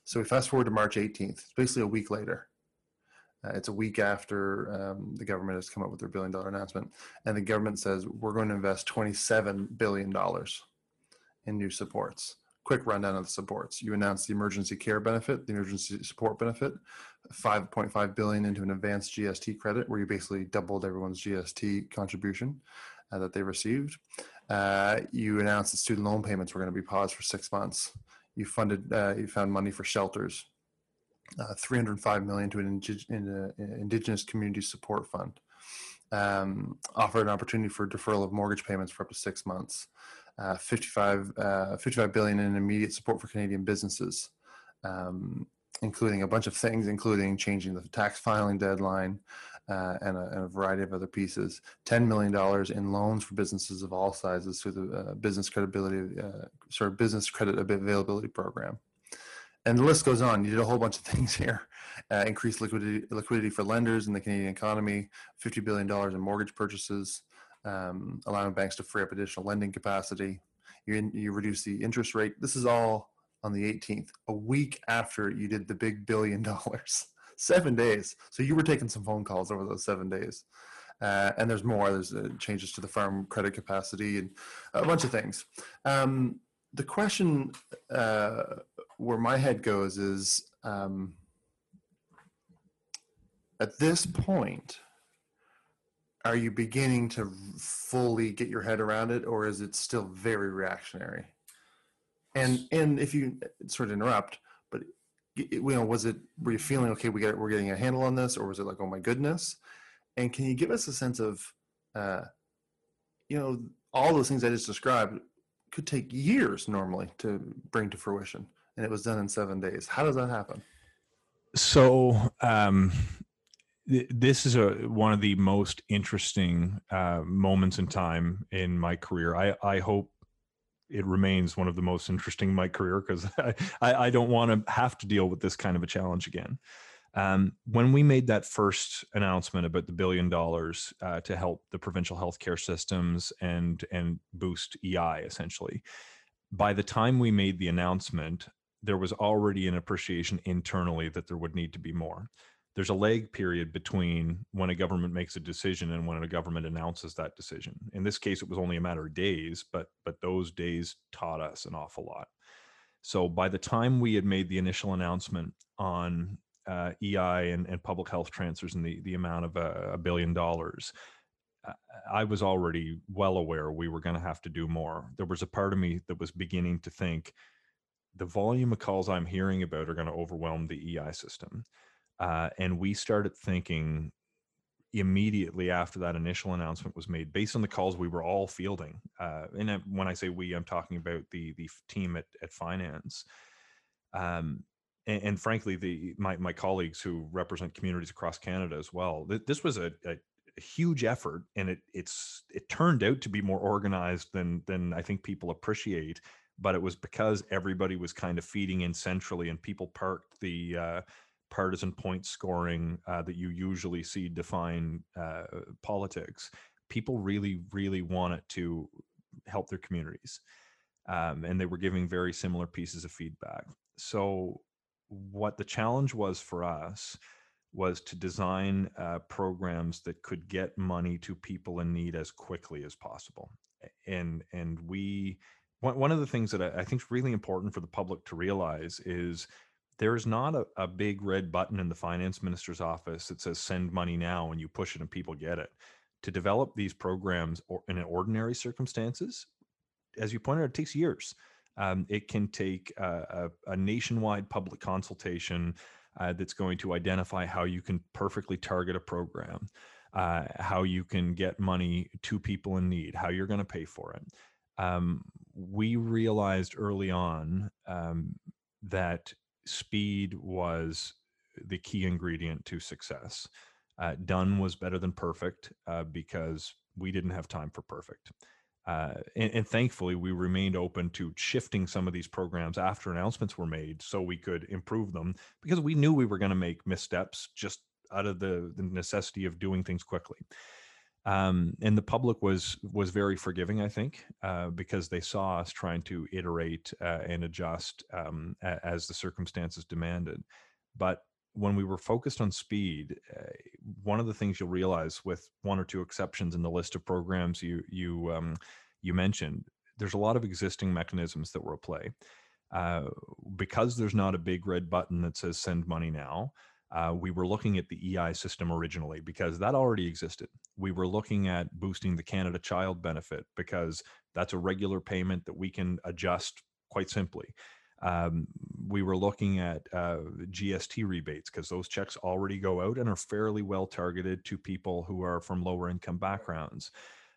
So we fast forward to March 18th. It's basically a week later. Uh, it's a week after um, the government has come up with their billion dollar announcement, and the government says we're going to invest 27 billion dollars in new supports. Quick rundown of the supports. You announced the emergency care benefit, the emergency support benefit, 5.5 billion into an advanced GST credit, where you basically doubled everyone's GST contribution uh, that they received. Uh, you announced that student loan payments were going to be paused for six months. You funded, uh, you found money for shelters, uh, 305 million to an uh, indigenous community support fund. Um, offered an opportunity for deferral of mortgage payments for up to six months. Uh, 55, uh, 55 billion in immediate support for Canadian businesses, um, including a bunch of things, including changing the tax filing deadline, uh, and, a, and, a, variety of other pieces. $10 million in loans for businesses of all sizes through the uh, business credibility, uh, sort of business credit availability program. And the list goes on. You did a whole bunch of things here. Increased liquidity, liquidity for lenders in the Canadian economy, $50 billion in mortgage purchases, um, allowing banks to free up additional lending capacity. You, you reduce the interest rate. This is all on the 18th, a week after you did the big billion dollars seven days. So you were taking some phone calls over those seven days. Uh, and there's more. There's uh, changes to the firm credit capacity and a bunch of things. Um, the question uh, where my head goes is um, at this point, are you beginning to fully get your head around it, or is it still very reactionary? And and if you sort of interrupt, but you know, was it were you feeling okay? We get we're getting a handle on this, or was it like, oh my goodness? And can you give us a sense of, uh, you know, all those things I just described could take years normally to bring to fruition, and it was done in seven days. How does that happen? So, um, this is a one of the most interesting uh, moments in time in my career. I, I hope it remains one of the most interesting in my career because I, I, don't want to have to deal with this kind of a challenge again. Um, when we made that first announcement about the billion dollars uh, to help the provincial healthcare systems and and boost EI essentially, by the time we made the announcement, there was already an appreciation internally that there would need to be more there's a lag period between when a government makes a decision and when a government announces that decision. In this case, it was only a matter of days, but but those days taught us an awful lot. So by the time we had made the initial announcement on uh, EI and, and public health transfers and the the amount of a, a billion dollars, I was already well aware we were going to have to do more. There was a part of me that was beginning to think the volume of calls I'm hearing about are going to overwhelm the EI system uh, and we started thinking immediately after that initial announcement was made, based on the calls we were all fielding, uh, and when I say we, I'm talking about the the team at at finance. Um, and, and, frankly, the my my colleagues who represent communities across Canada as well. Th- this was a, a, a, huge effort, and it it's it turned out to be more organized than than I think people appreciate. But it was because everybody was kind of feeding in centrally, and people parked the uh, partisan point scoring uh, that you usually see define uh, politics. People really, really wanted to help their communities. Um, and they were giving very similar pieces of feedback. So what the challenge was for us was to design uh, programs that could get money to people in need as quickly as possible. And and we one, of the things that I think is really important for the public to realize is there is not a, a big red button in the finance minister's office that says send money now and you push it and people get it. To develop these programs or in ordinary circumstances, as you pointed out, it takes years. Um, it can take a, a, nationwide public consultation uh, that's going to identify how you can perfectly target a program, uh, how you can get money to people in need, how you're going to pay for it. Um, we realized early on um, that speed was the key ingredient to success. Uh, done was better than perfect uh, because we didn't have time for perfect. Uh, and, and, thankfully, we remained open to shifting some of these programs after announcements were made so we could improve them because we knew we were going to make missteps just out of the, the necessity of doing things quickly. Um, and the public was was very forgiving, I think, uh, because they saw us trying to iterate uh, and adjust um, as the circumstances demanded. But when we were focused on speed, uh, one of the things you'll realize, with one or two exceptions in the list of programs you you um, you mentioned, there's a lot of existing mechanisms that were at play. Uh, because there's not a big red button that says send money now, uh, we were looking at the EI system originally because that already existed. We were looking at boosting the Canada Child Benefit because that's a regular payment that we can adjust quite simply. Um, we were looking at uh, GST rebates because those checks already go out and are fairly well targeted to people who are from lower income backgrounds.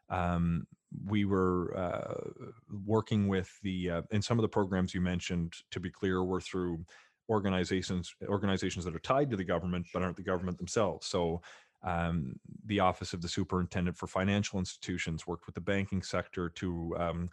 Um, we were uh, working with the uh, and some of the programs you mentioned. To be clear, were through organizations organizations that are tied to the government but aren't the government themselves. So. Um, the Office of the Superintendent for Financial Institutions worked with the banking sector to um,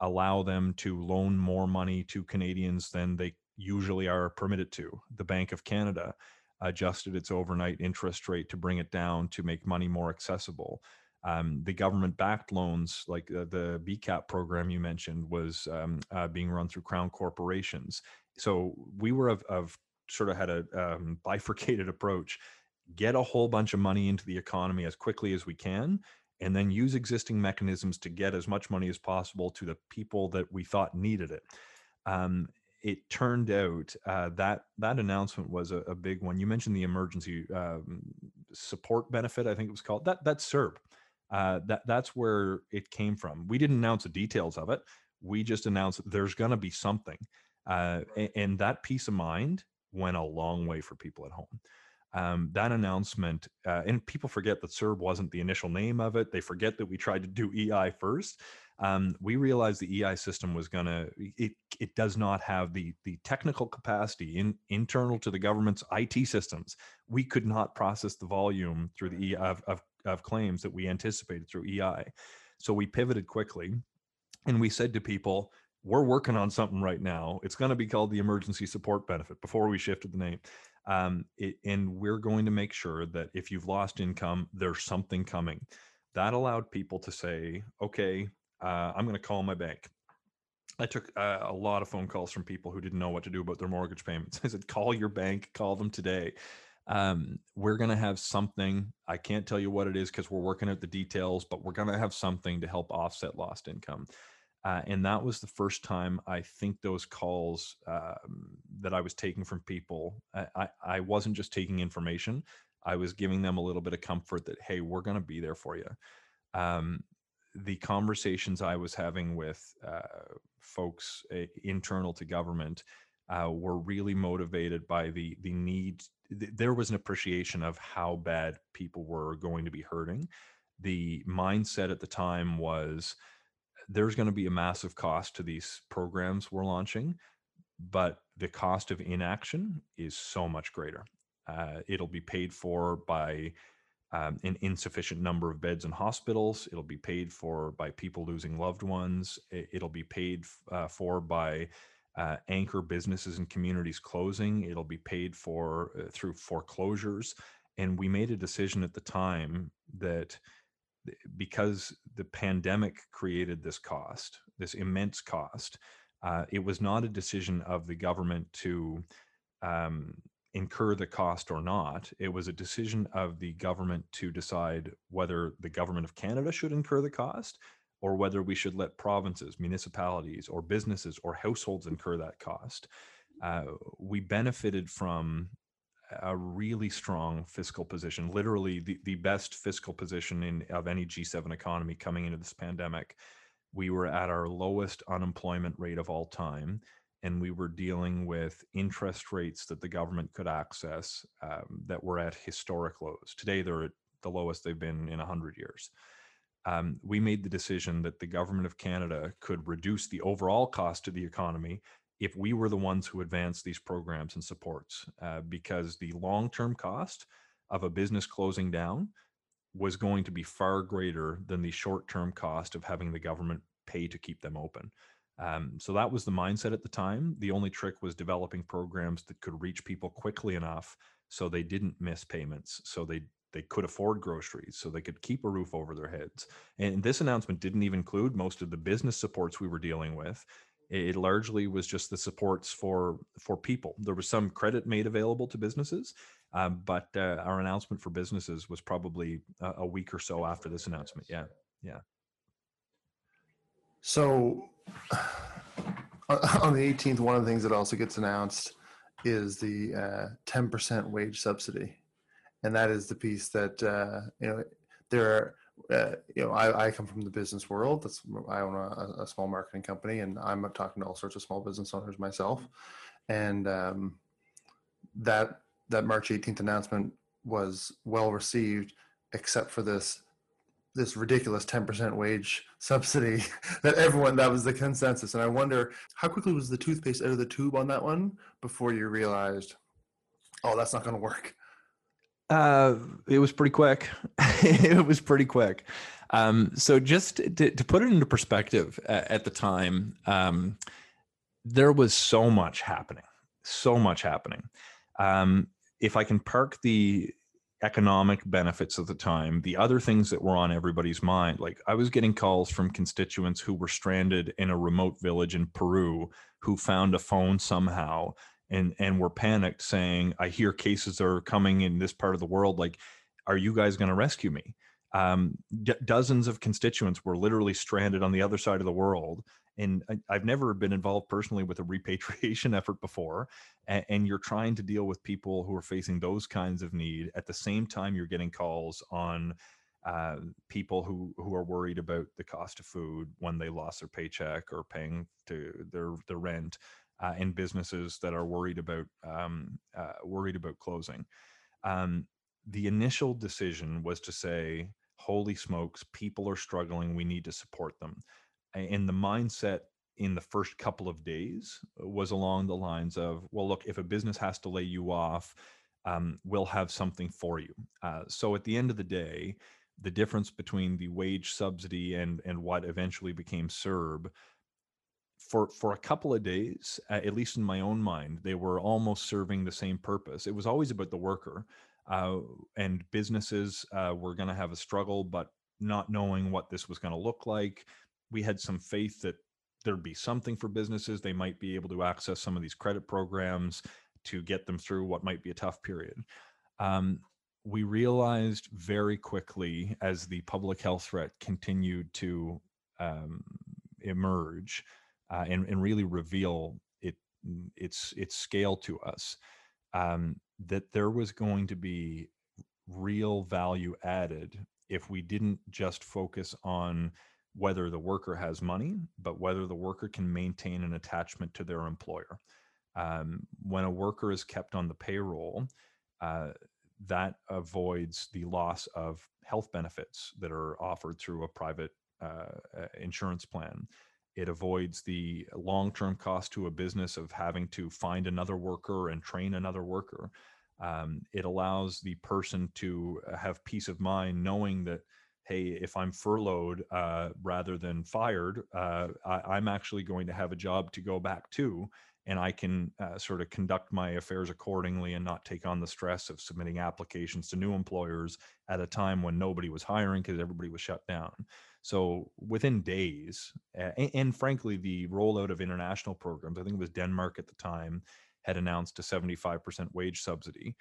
allow them to loan more money to Canadians than they usually are permitted to. The Bank of Canada adjusted its overnight interest rate to bring it down to make money more accessible. Um, the government backed loans, like uh, the BCAP program you mentioned, was um, uh, being run through Crown corporations. So we were of, of sort of had a um, bifurcated approach get a whole bunch of money into the economy as quickly as we can and then use existing mechanisms to get as much money as possible to the people that we thought needed it. Um, it turned out uh, that that announcement was a, a, big one. You mentioned the emergency um, support benefit. I think it was called that. That's CERB. Uh, that that's where it came from. We didn't announce the details of it. We just announced there's going to be something, uh, and, and that peace of mind went a long way for people at home um, that announcement, uh, and people forget that CERB wasn't the initial name of it. They forget that we tried to do EI first. Um, we realized the EI system was going to, it, it does not have the, the technical capacity in, internal to the government's IT systems. We could not process the volume through the EI of, of, of claims that we anticipated through EI. So we pivoted quickly and we said to people, we're working on something right now. It's going to be called the emergency support benefit before we shifted the name. Um, it, and we're going to make sure that if you've lost income, there's something coming. That allowed people to say, okay, uh, I'm going to call my bank. I took uh, a lot of phone calls from people who didn't know what to do about their mortgage payments. I said, call your bank, call them today. Um, we're going to have something. I can't tell you what it is because we're working out the details, but we're going to have something to help offset lost income. Uh, and that was the first time I think those calls um, that I was taking from people, I, I wasn't just taking information, I was giving them a little bit of comfort that, hey, we're going to be there for you. Um, the conversations I was having with uh, folks uh, internal to government uh, were really motivated by the the need. Th- there was an appreciation of how bad people were going to be hurting. The mindset at the time was there's going to be a massive cost to these programs we're launching, but the cost of inaction is so much greater. Uh, it'll be paid for by um, an insufficient number of beds in hospitals. It'll be paid for by people losing loved ones. It'll be paid uh, for by uh, anchor businesses and communities closing. It'll be paid for uh, through foreclosures. And we made a decision at the time that because the pandemic created this cost, this immense cost, uh, it was not a decision of the government to um, incur the cost or not. It was a decision of the government to decide whether the government of Canada should incur the cost or whether we should let provinces, municipalities, or businesses or households incur that cost. Uh, we benefited from a really strong fiscal position, literally the, the best fiscal position in of any G7 economy coming into this pandemic. We were at our lowest unemployment rate of all time, and we were dealing with interest rates that the government could access um, that were at historic lows. Today, they're at the lowest they've been in 100 years. Um, we made the decision that the government of Canada could reduce the overall cost to the economy if we were the ones who advanced these programs and supports, uh, because the long term cost of a business closing down was going to be far greater than the short term cost of having the government pay to keep them open. Um, so that was the mindset at the time. The only trick was developing programs that could reach people quickly enough so they didn't miss payments, so they they could afford groceries, so they could keep a roof over their heads. And this announcement didn't even include most of the business supports we were dealing with it largely was just the supports for for people. There was some credit made available to businesses, um, but uh, our announcement for businesses was probably a, a, week or so after this announcement. Yeah, yeah. So on the 18th, one of the things that also gets announced is the uh, 10% wage subsidy, and that is the piece that uh, you know there are uh, you know, I, I come from the business world. That's I own a, a, small marketing company, and I'm talking to all sorts of small business owners myself. And um, that that March 18th announcement was well received, except for this this ridiculous 10% wage subsidy that everyone that was the consensus. And I wonder how quickly was the toothpaste out of the tube on that one before you realized, oh, that's not going to work. Uh, it was pretty quick. it was pretty quick. Um, so just to, to, put it into perspective, at, at the time, um, there was so much happening, so much happening. Um, if I can park the economic benefits of the time, the other things that were on everybody's mind, like I was getting calls from constituents who were stranded in a remote village in Peru who found a phone somehow and and were panicked saying i hear cases are coming in this part of the world like are you guys going to rescue me? Um, d- dozens of constituents were literally stranded on the other side of the world and I, have never been involved personally with a repatriation effort before and, and, you're trying to deal with people who are facing those kinds of need. At the same time you're getting calls on uh, people who who are worried about the cost of food when they lost their paycheck or paying to their their rent uh, in businesses that are worried about um, uh, worried about closing. Um, the initial decision was to say, "Holy smokes, people are struggling. We need to support them." And the mindset in the first couple of days was along the lines of, "Well, look, if a business has to lay you off, um, we'll have something for you." Uh, so at the end of the day, the difference between the wage subsidy and and what eventually became CERB for for a couple of days, uh, at least in my own mind, they were almost serving the same purpose. It was always about the worker, uh, and businesses uh, were going to have a struggle, but not knowing what this was going to look like. We had some faith that there'd be something for businesses. They might be able to access some of these credit programs to get them through what might be a tough period. Um, we realized very quickly as the public health threat continued to um, emerge uh, and, and really reveal it its its scale to us um, that there was going to be real value added if we didn't just focus on whether the worker has money but whether the worker can maintain an attachment to their employer Um, when a worker is kept on the payroll, uh, that avoids the loss of health benefits that are offered through a private uh, uh insurance plan. It avoids the long term cost to a business of having to find another worker and train another worker. Um, it allows the person to have peace of mind knowing that hey, if I'm furloughed uh, rather than fired, uh, I, am actually going to have a job to go back to, and I can uh, sort of conduct my affairs accordingly and not take on the stress of submitting applications to new employers at a time when nobody was hiring because everybody was shut down. So within days, and, and frankly, the rollout of international programs, I think it was Denmark at the time, had announced a 75% wage subsidy.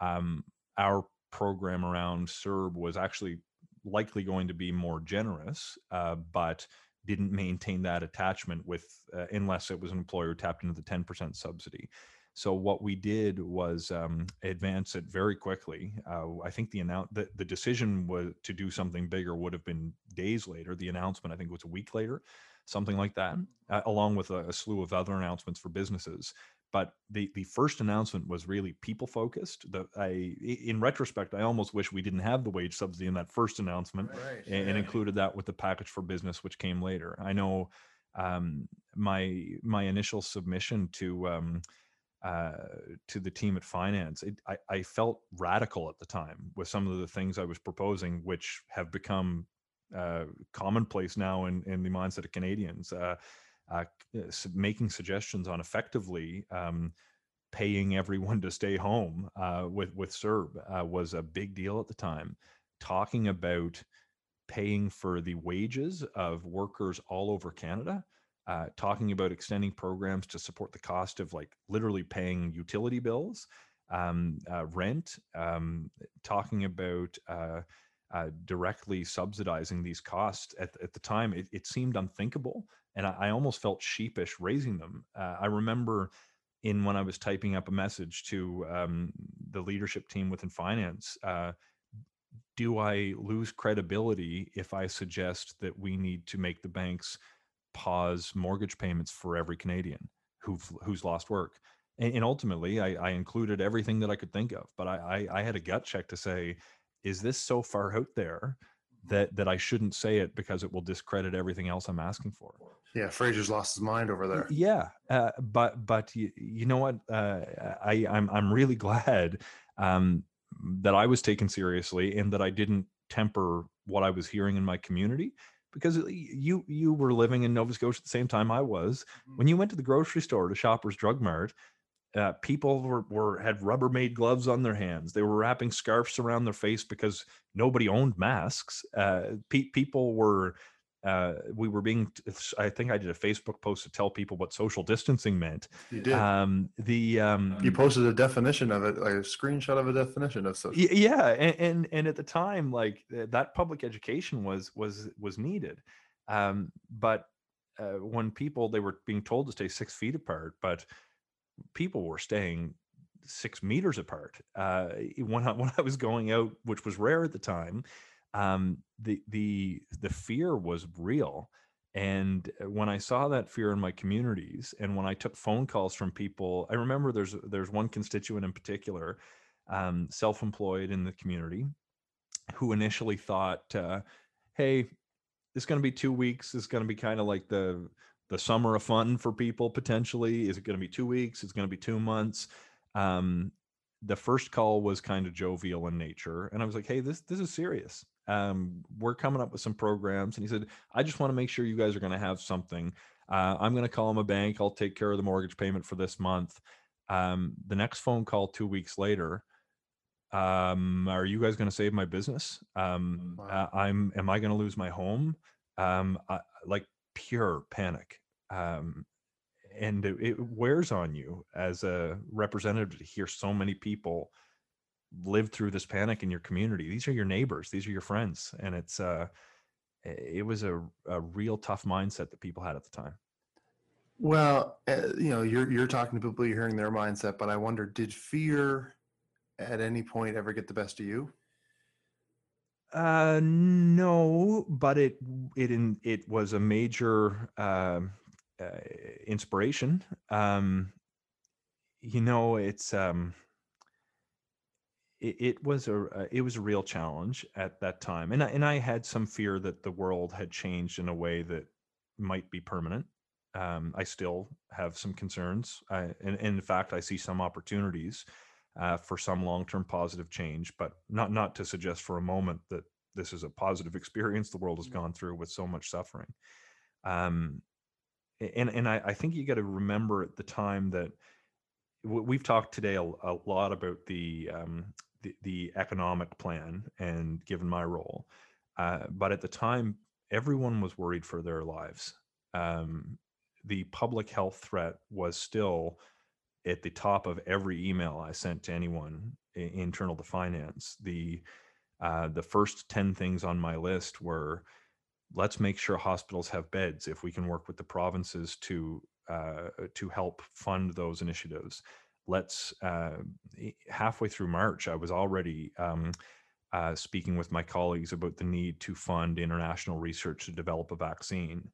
Um, our program around CERB was actually likely going to be more generous, uh, but didn't maintain that attachment with uh, unless it was an employer tapped into the 10% subsidy. So what we did was um, advance it very quickly. Uh, I think the announce the, the decision was to do something bigger would have been days later. The announcement I think was a week later, something like that, uh, along with a, a, slew of other announcements for businesses but the the first announcement was really people focused the i in retrospect i almost wish we didn't have the wage subsidy in that first announcement right, and, and, included that with the package for business which came later i know um, my my initial submission to um, uh, to the team at finance it, I, I felt radical at the time with some of the things i was proposing which have become uh, commonplace now in, in the mindset of canadians uh, uh, uh making suggestions on effectively um, paying everyone to stay home uh, with with CERB uh, was a big deal at the time. Talking about paying for the wages of workers all over Canada, uh, talking about extending programs to support the cost of like literally paying utility bills, um, uh, rent, um, talking about uh, uh, directly subsidizing these costs at, at the time, it, it seemed unthinkable and I, I almost felt sheepish raising them. Uh, I remember in when I was typing up a message to um, the leadership team within finance. Uh, do I lose credibility if I suggest that we need to make the banks pause mortgage payments for every Canadian who who's lost work? And, and ultimately, I, I, included everything that I could think of, but I, I, I had a gut check to say, is this so far out there that that I shouldn't say it because it will discredit everything else I'm asking for. Yeah, Fraser's lost his mind over there. Yeah, uh, but but you, you know what? Uh, I I'm I'm really glad um, that I was taken seriously and that I didn't temper what I was hearing in my community because you you were living in Nova Scotia at the same time I was. Mm-hmm. When you went to the grocery store to Shoppers Drug Mart, uh, people were, were had Rubbermaid gloves on their hands. They were wrapping scarves around their face because nobody owned masks. Uh, pe- people were. Uh, we were being. I think I did a Facebook post to tell people what social distancing meant. You did. Um, the um, you posted a definition of it, like a screenshot of a definition of social. Yeah, and and, and at the time, like that public education was was was needed. Um, but uh, when people they were being told to stay six feet apart, but people were staying six meters apart. Uh, when I, when I was going out, which was rare at the time, um, the the the fear was real. And uh, when I saw that fear in my communities, and when I took phone calls from people, I remember there's there's one constituent in particular, um, self-employed in the community, who initially thought, uh, "Hey, it's going to be two weeks. It's going to be kind of like the the summer of fun for people potentially? Is it going to be two weeks? It's going to be two months. Um, the first call was kind of jovial in nature, and I was like, "Hey, this this is serious. Um, we're coming up with some programs." And he said, "I just want to make sure you guys are going to have something. Uh, I'm going to call him a bank. I'll take care of the mortgage payment for this month." Um, the next phone call two weeks later, um, are you guys going to save my business? Um, wow. uh, I'm. Am I going to lose my home? Um, I, like pure panic. Um, and it, it, wears on you as a representative to hear so many people live through this panic in your community. These are your neighbors, these are your friends. And it's, uh, it was a, a real tough mindset that people had at the time. Well, uh, you know, you're you're talking to people, you're hearing their mindset, but I wonder, did fear at any point ever get the best of you? Uh, no, but it it in, it was a major uh, uh, inspiration. Um, you know, it's um, it, it was a uh, it was a real challenge at that time, and I, and I had some fear that the world had changed in a way that might be permanent. Um, I still have some concerns, I, and, and in fact, I see some opportunities uh, for some long-term positive change, but not not to suggest for a moment that this is a positive experience the world has gone through with so much suffering. Um, and and I, I think you got to remember at the time that we've talked today a, a lot about the, um, the, economic plan and given my role, uh, but at the time everyone was worried for their lives. Um, the public health threat was still at the top of every email I sent to anyone internal to finance. The uh, the first ten things on my list were let's make sure hospitals have beds if we can work with the provinces to uh, to help fund those initiatives. Let's uh, halfway through March, I was already um, uh, speaking with my colleagues about the need to fund international research to develop a vaccine.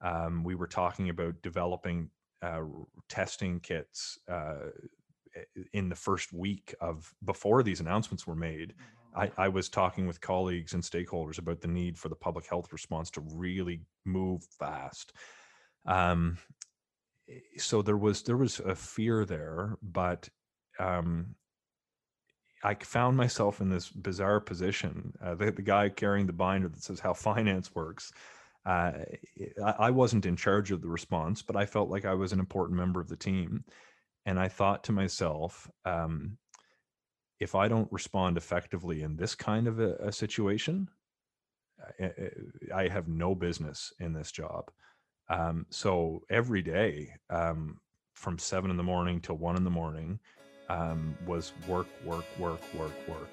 Um, we were talking about developing uh, testing kits uh, in the first week of before these announcements were made. I, I, was talking with colleagues and stakeholders about the need for the public health response to really move fast. Um, so there was there was a fear there, but um, I found myself in this bizarre position. Uh, the, the, guy carrying the binder that says how finance works. Uh, I, I wasn't in charge of the response, but I felt like I was an important member of the team, and I thought to myself, um, if I don't respond effectively in this kind of a, a situation, I, I, have no business in this job. Um, so every day, um, from seven in the morning till one in the morning, um, was work, work, work, work, work.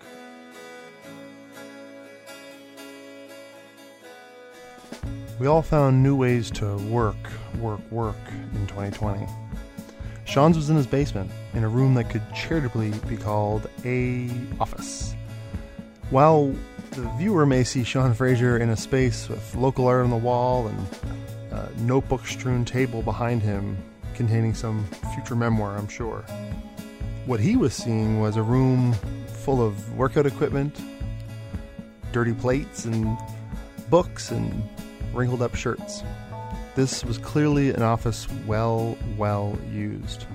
We all found new ways to work, work, work in 2020. Sean's was in his basement, in a room that could charitably be called a office. While the viewer may see Sean Fraser in a space with local art on the wall and a notebook strewn table behind him containing some future memoir, I'm sure. What he was seeing was a room full of workout equipment, dirty plates, and books, and wrinkled up shirts. This was clearly an office well, well used.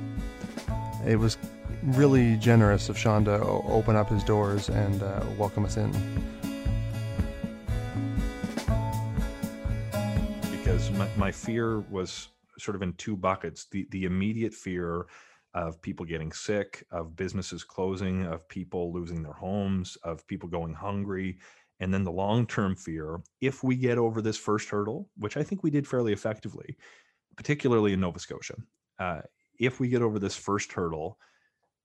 It was really generous of Sean to open up his doors and uh, welcome us in. My, my fear was sort of in two buckets the, the immediate fear of people getting sick, of businesses closing, of people losing their homes, of people going hungry, and then the long term fear if we get over this first hurdle which i think we did fairly effectively particularly in nova scotia uh, if we get over this first hurdle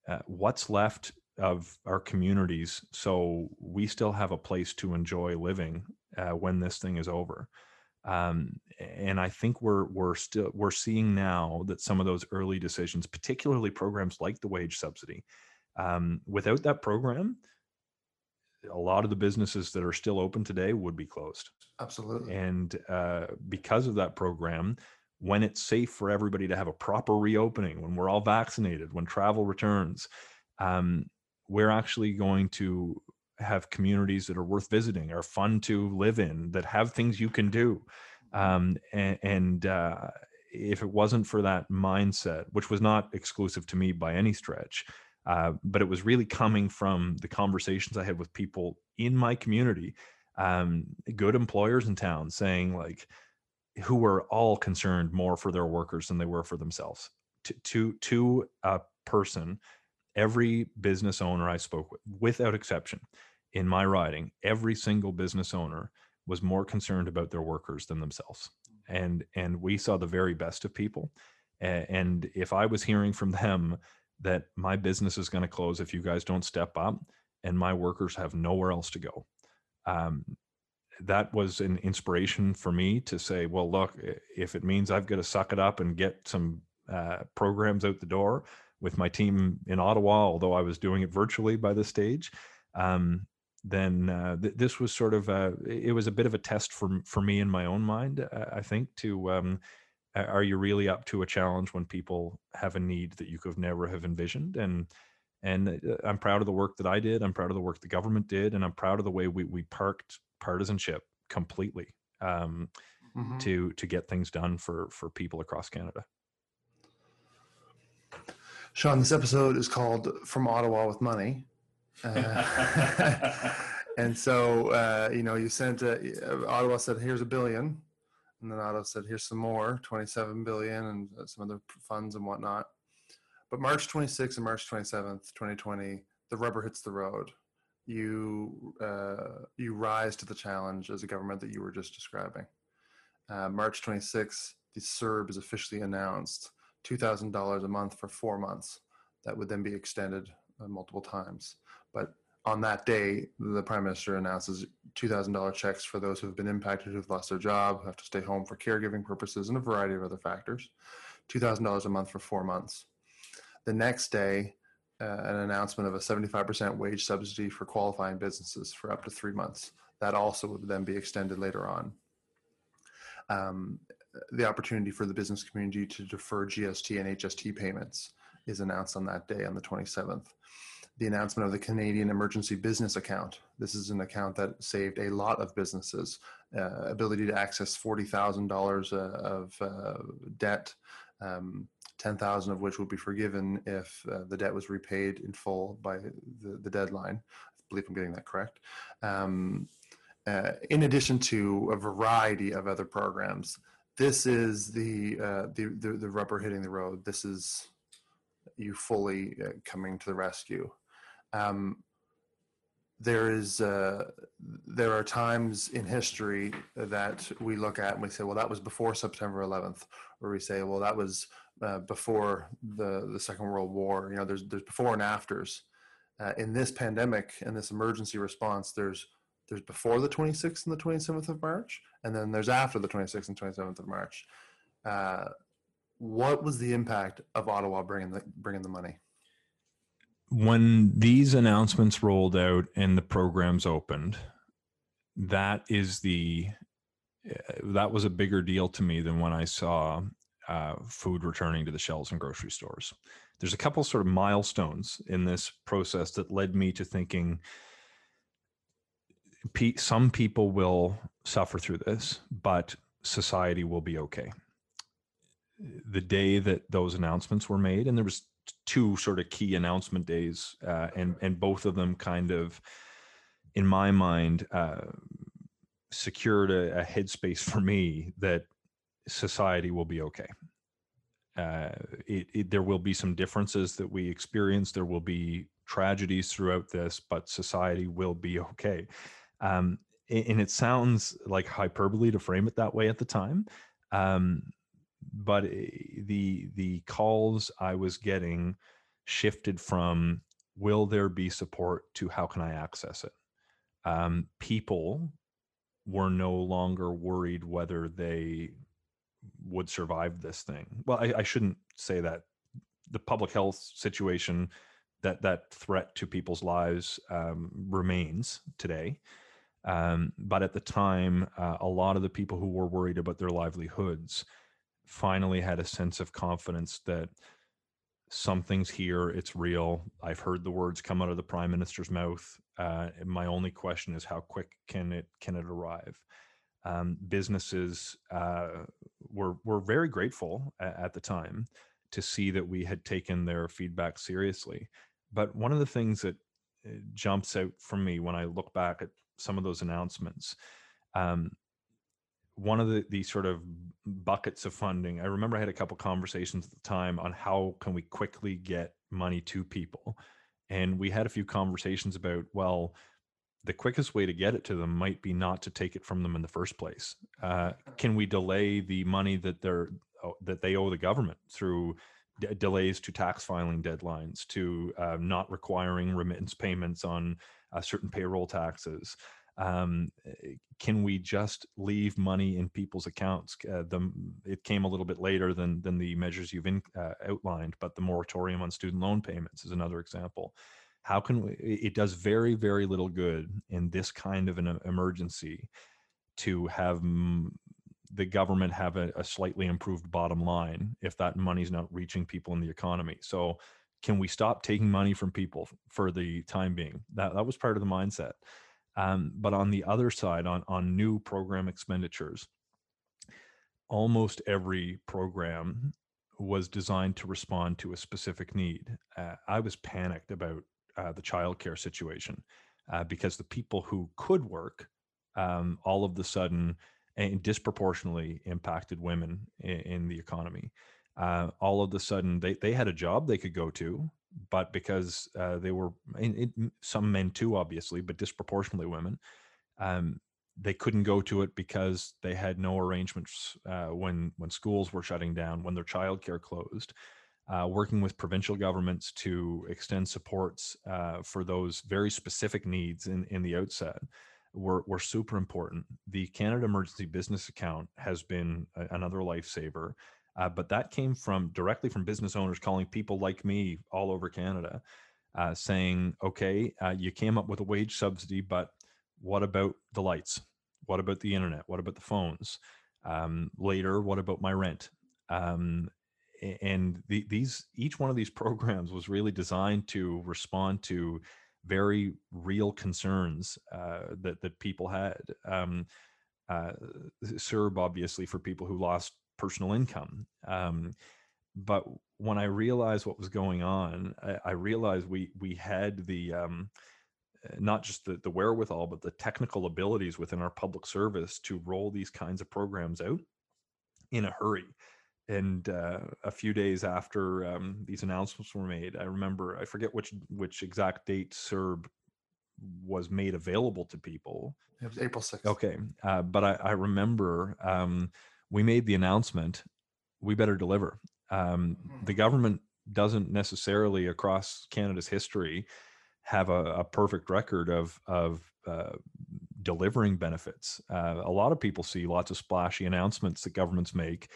uh, what's left of our communities so we still have a place to enjoy living uh, when this thing is over um, and i think we're we're still we're seeing now that some of those early decisions particularly programs like the wage subsidy um, without that program a lot of the businesses that are still open today would be closed. Absolutely. And uh, because of that program, when it's safe for everybody to have a proper reopening, when we're all vaccinated, when travel returns, um, we're actually going to have communities that are worth visiting, are fun to live in, that have things you can do. Um, and, and uh, if it wasn't for that mindset, which was not exclusive to me by any stretch, uh, but it was really coming from the conversations I had with people in my community, um, good employers in town, saying like, who were all concerned more for their workers than they were for themselves. To to to a person, every business owner I spoke with, without exception, in my riding, every single business owner was more concerned about their workers than themselves. And and we saw the very best of people. And if I was hearing from them that my business is going to close if you guys don't step up and my workers have nowhere else to go. Um, that was an inspiration for me to say, well, look, if it means I've got to suck it up and get some uh, programs out the door with my team in Ottawa, although I was doing it virtually by this stage, um, then uh, th- this was sort of a, it was a bit of a test for for me in my own mind, uh, I think, to um, are you really up to a challenge when people have a need that you could never have envisioned and and uh, i'm proud of the work that i did i'm proud of the work the government did and i'm proud of the way we, we parked partisanship completely um, mm-hmm. to to get things done for for people across canada sean this episode is called from ottawa with money uh, and so uh, you know you sent ottawa said here's a billion and then Ottawa said, here's some more, 27 billion and uh, some other funds and whatnot. But March 26th and March 27th, 2020, the rubber hits the road. You, uh, you rise to the challenge as a government that you were just describing. Uh, March 26th, the CERB is officially announced $2,000 a month for four months. That would then be extended uh, multiple times. But on that day, the prime minister announces $2,000 checks for those who have been impacted who've lost their job, who have to stay home for caregiving purposes, and a variety of other factors. $2,000 a month for four months. The next day, uh, an announcement of a 75% wage subsidy for qualifying businesses for up to three months. That also would then be extended later on. Um, the opportunity for the business community to defer GST and HST payments is announced on that day, on the 27th the announcement of the Canadian Emergency Business Account. This is an account that saved a lot of businesses. Uh, ability to access $40,000 uh, of uh, debt, um, 10,000 of which would be forgiven if uh, the debt was repaid in full by the, the deadline. I believe I'm getting that correct. Um, uh, in addition to a variety of other programs, this is the, uh, the, the, the rubber hitting the road. This is you fully coming to the rescue um, there is uh, there are times in history that we look at and we say, well, that was before September 11th, or we say, well, that was uh, before the the Second World War. You know, there's there's before and afters. Uh, in this pandemic and this emergency response, there's there's before the 26th and the 27th of March, and then there's after the 26th and 27th of March. Uh, what was the impact of Ottawa bringing the bringing the money? when these announcements rolled out and the programs opened, that is the uh, that was a bigger deal to me than when I saw uh, food returning to the shelves in grocery stores. There's a couple sort of milestones in this process that led me to thinking some people will suffer through this, but society will be okay. The day that those announcements were made, and there was two sort of key announcement days, uh, and and both of them kind of, in my mind, uh, secured a, a headspace for me that society will be okay. Uh, it, it, there will be some differences that we experience. There will be tragedies throughout this, but society will be okay. Um, and it sounds like hyperbole to frame it that way at the time. Um, but eh, the the calls I was getting shifted from will there be support to how can I access it. Um, people were no longer worried whether they would survive this thing. Well, I, I shouldn't say that. The public health situation that that threat to people's lives um, remains today. Um, but at the time, uh, a lot of the people who were worried about their livelihoods finally had a sense of confidence that something's here it's real. I've heard the words come out of the prime minister's mouth. Uh, my only question is how quick can it can it arrive? Um, businesses uh, were were very grateful at, at the time to see that we had taken their feedback seriously. But one of the things that uh, jumps out for me when i look back at some of those announcements um, one of the the sort of buckets of funding i remember i had a couple conversations at the time on how can we quickly get money to people and we had a few conversations about well the quickest way to get it to them might be not to take it from them in the first place uh, can we delay the money that they're oh, that they owe the government through d- delays to tax filing deadlines to uh, not requiring remittance payments on uh, certain payroll taxes um, eh, can we just leave money in people's accounts? Uh, the, it came a little bit later than than the measures you've in, uh, outlined, but the moratorium on student loan payments is another example. How can we? It does very very little good in this kind of an emergency to have m- the government have a, a slightly improved bottom line if that money's not reaching people in the economy. So can we stop taking money from people for the time being? That that was part of the mindset. Um, but on the other side, on on new program expenditures, almost every program was designed to respond to a specific need. Uh, I was panicked about uh, the childcare situation uh, because the people who could work um, all of the sudden and disproportionately impacted women in, in the economy. Uh, all of the sudden, they, they had a job they could go to, but because uh, they were some men too, obviously, but disproportionately women, um, they couldn't go to it because they had no arrangements uh, when when schools were shutting down, when their childcare closed. Uh, working with provincial governments to extend supports uh, for those very specific needs in, in the outset were, were super important. The Canada Emergency Business Account has been a, another lifesaver, uh, but that came from directly from business owners calling people like me all over Canada, uh, saying, "Okay, uh, you came up with a wage subsidy, but what about the lights? What about the internet? What about the phones? Um, later, what about my rent? Um, and the, these each one of these programs was really designed to respond to very real concerns uh, that that people had. Um, uh, CERB obviously for people who lost personal income. Um, but when I realized what was going on, I, I realized we we had the um, uh, not just the, the wherewithal, but the technical abilities within our public service to roll these kinds of programs out in a hurry. And uh, a few days after um, these announcements were made, I remember I forget which which exact date CERB was made available to people. It was April sixth. Okay, uh, but I, I remember um, we made the announcement. We better deliver. Um, the government doesn't necessarily across Canada's history have a, a perfect record of of uh, delivering benefits. Uh, a lot of people see lots of splashy announcements that governments make,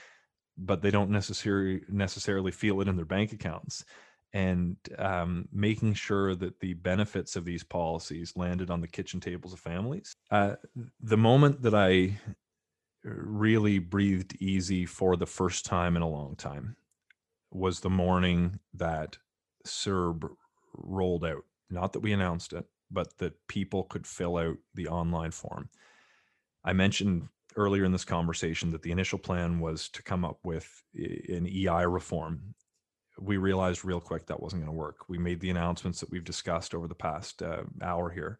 but they don't necessarily necessarily feel it in their bank accounts. And um, making sure that the benefits of these policies landed on the kitchen tables of families. Uh, the moment that I really breathed easy for the first time in a long time was the morning that CERB rolled out not that we announced it, but that people could fill out the online form. I mentioned earlier in this conversation that the initial plan was to come up with an EI reform. We realized real quick that wasn't going to work. We made the announcements that we've discussed over the past uh, hour here.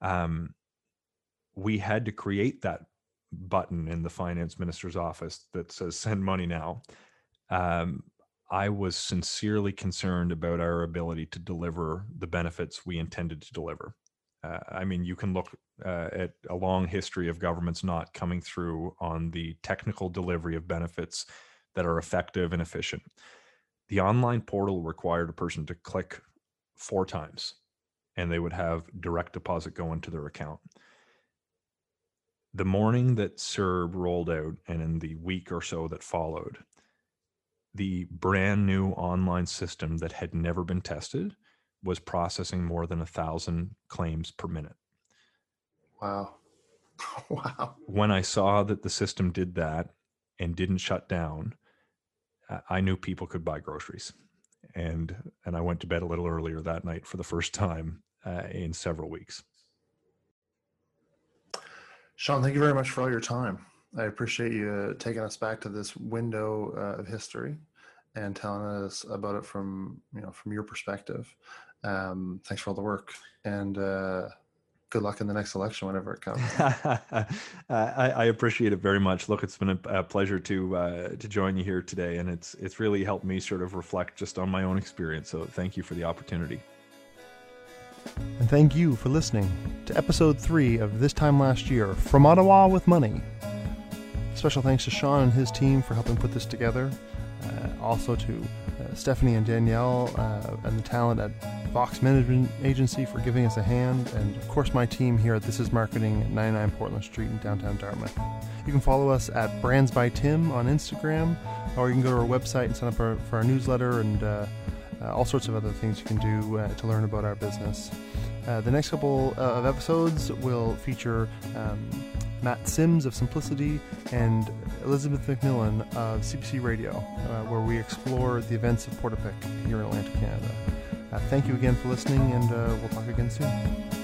Um, we had to create that button in the finance minister's office that says send money now. Um, I was sincerely concerned about our ability to deliver the benefits we intended to deliver. Uh, I mean, you can look uh, at a long history of governments not coming through on the technical delivery of benefits that are effective and efficient. The online portal required a person to click four times and they would have direct deposit go into their account. The morning that CERB rolled out and in the week or so that followed, the brand new online system that had never been tested was processing more than a thousand claims per minute. Wow. wow. When I saw that the system did that and didn't shut down, I knew people could buy groceries. And and I went to bed a little earlier that night for the first time uh, in several weeks. Sean, thank you very much for all your time. I appreciate you taking us back to this window uh, of history and telling us about it from you know from your perspective. Um, thanks for all the work and uh, good luck in the next election whenever it comes. I, I, appreciate it very much. Look, it's been a, a pleasure to uh, to join you here today, and it's it's really helped me sort of reflect just on my own experience. So thank you for the opportunity. And thank you for listening to episode three of This Time Last Year from Ottawa with Money. Special thanks to Sean and his team for helping put this together. Uh, also to uh, Stephanie and Danielle uh, and the talent at Vox Management Agency for giving us a hand, and of course my team here at This Is Marketing at 99 Portland Street in downtown Dartmouth. You can follow us at Brands by Tim on Instagram, or you can go to our website and sign up for, for our newsletter and uh, all sorts of other things you can do uh, to learn about our business. Uh, the next couple uh, of episodes will feature um, Matt Sims of Simplicity and Elizabeth McMillan of CBC Radio, uh, where we explore the events of Portapique here in Atlantic Canada. Uh, thank you again for listening, and uh, we'll talk again soon.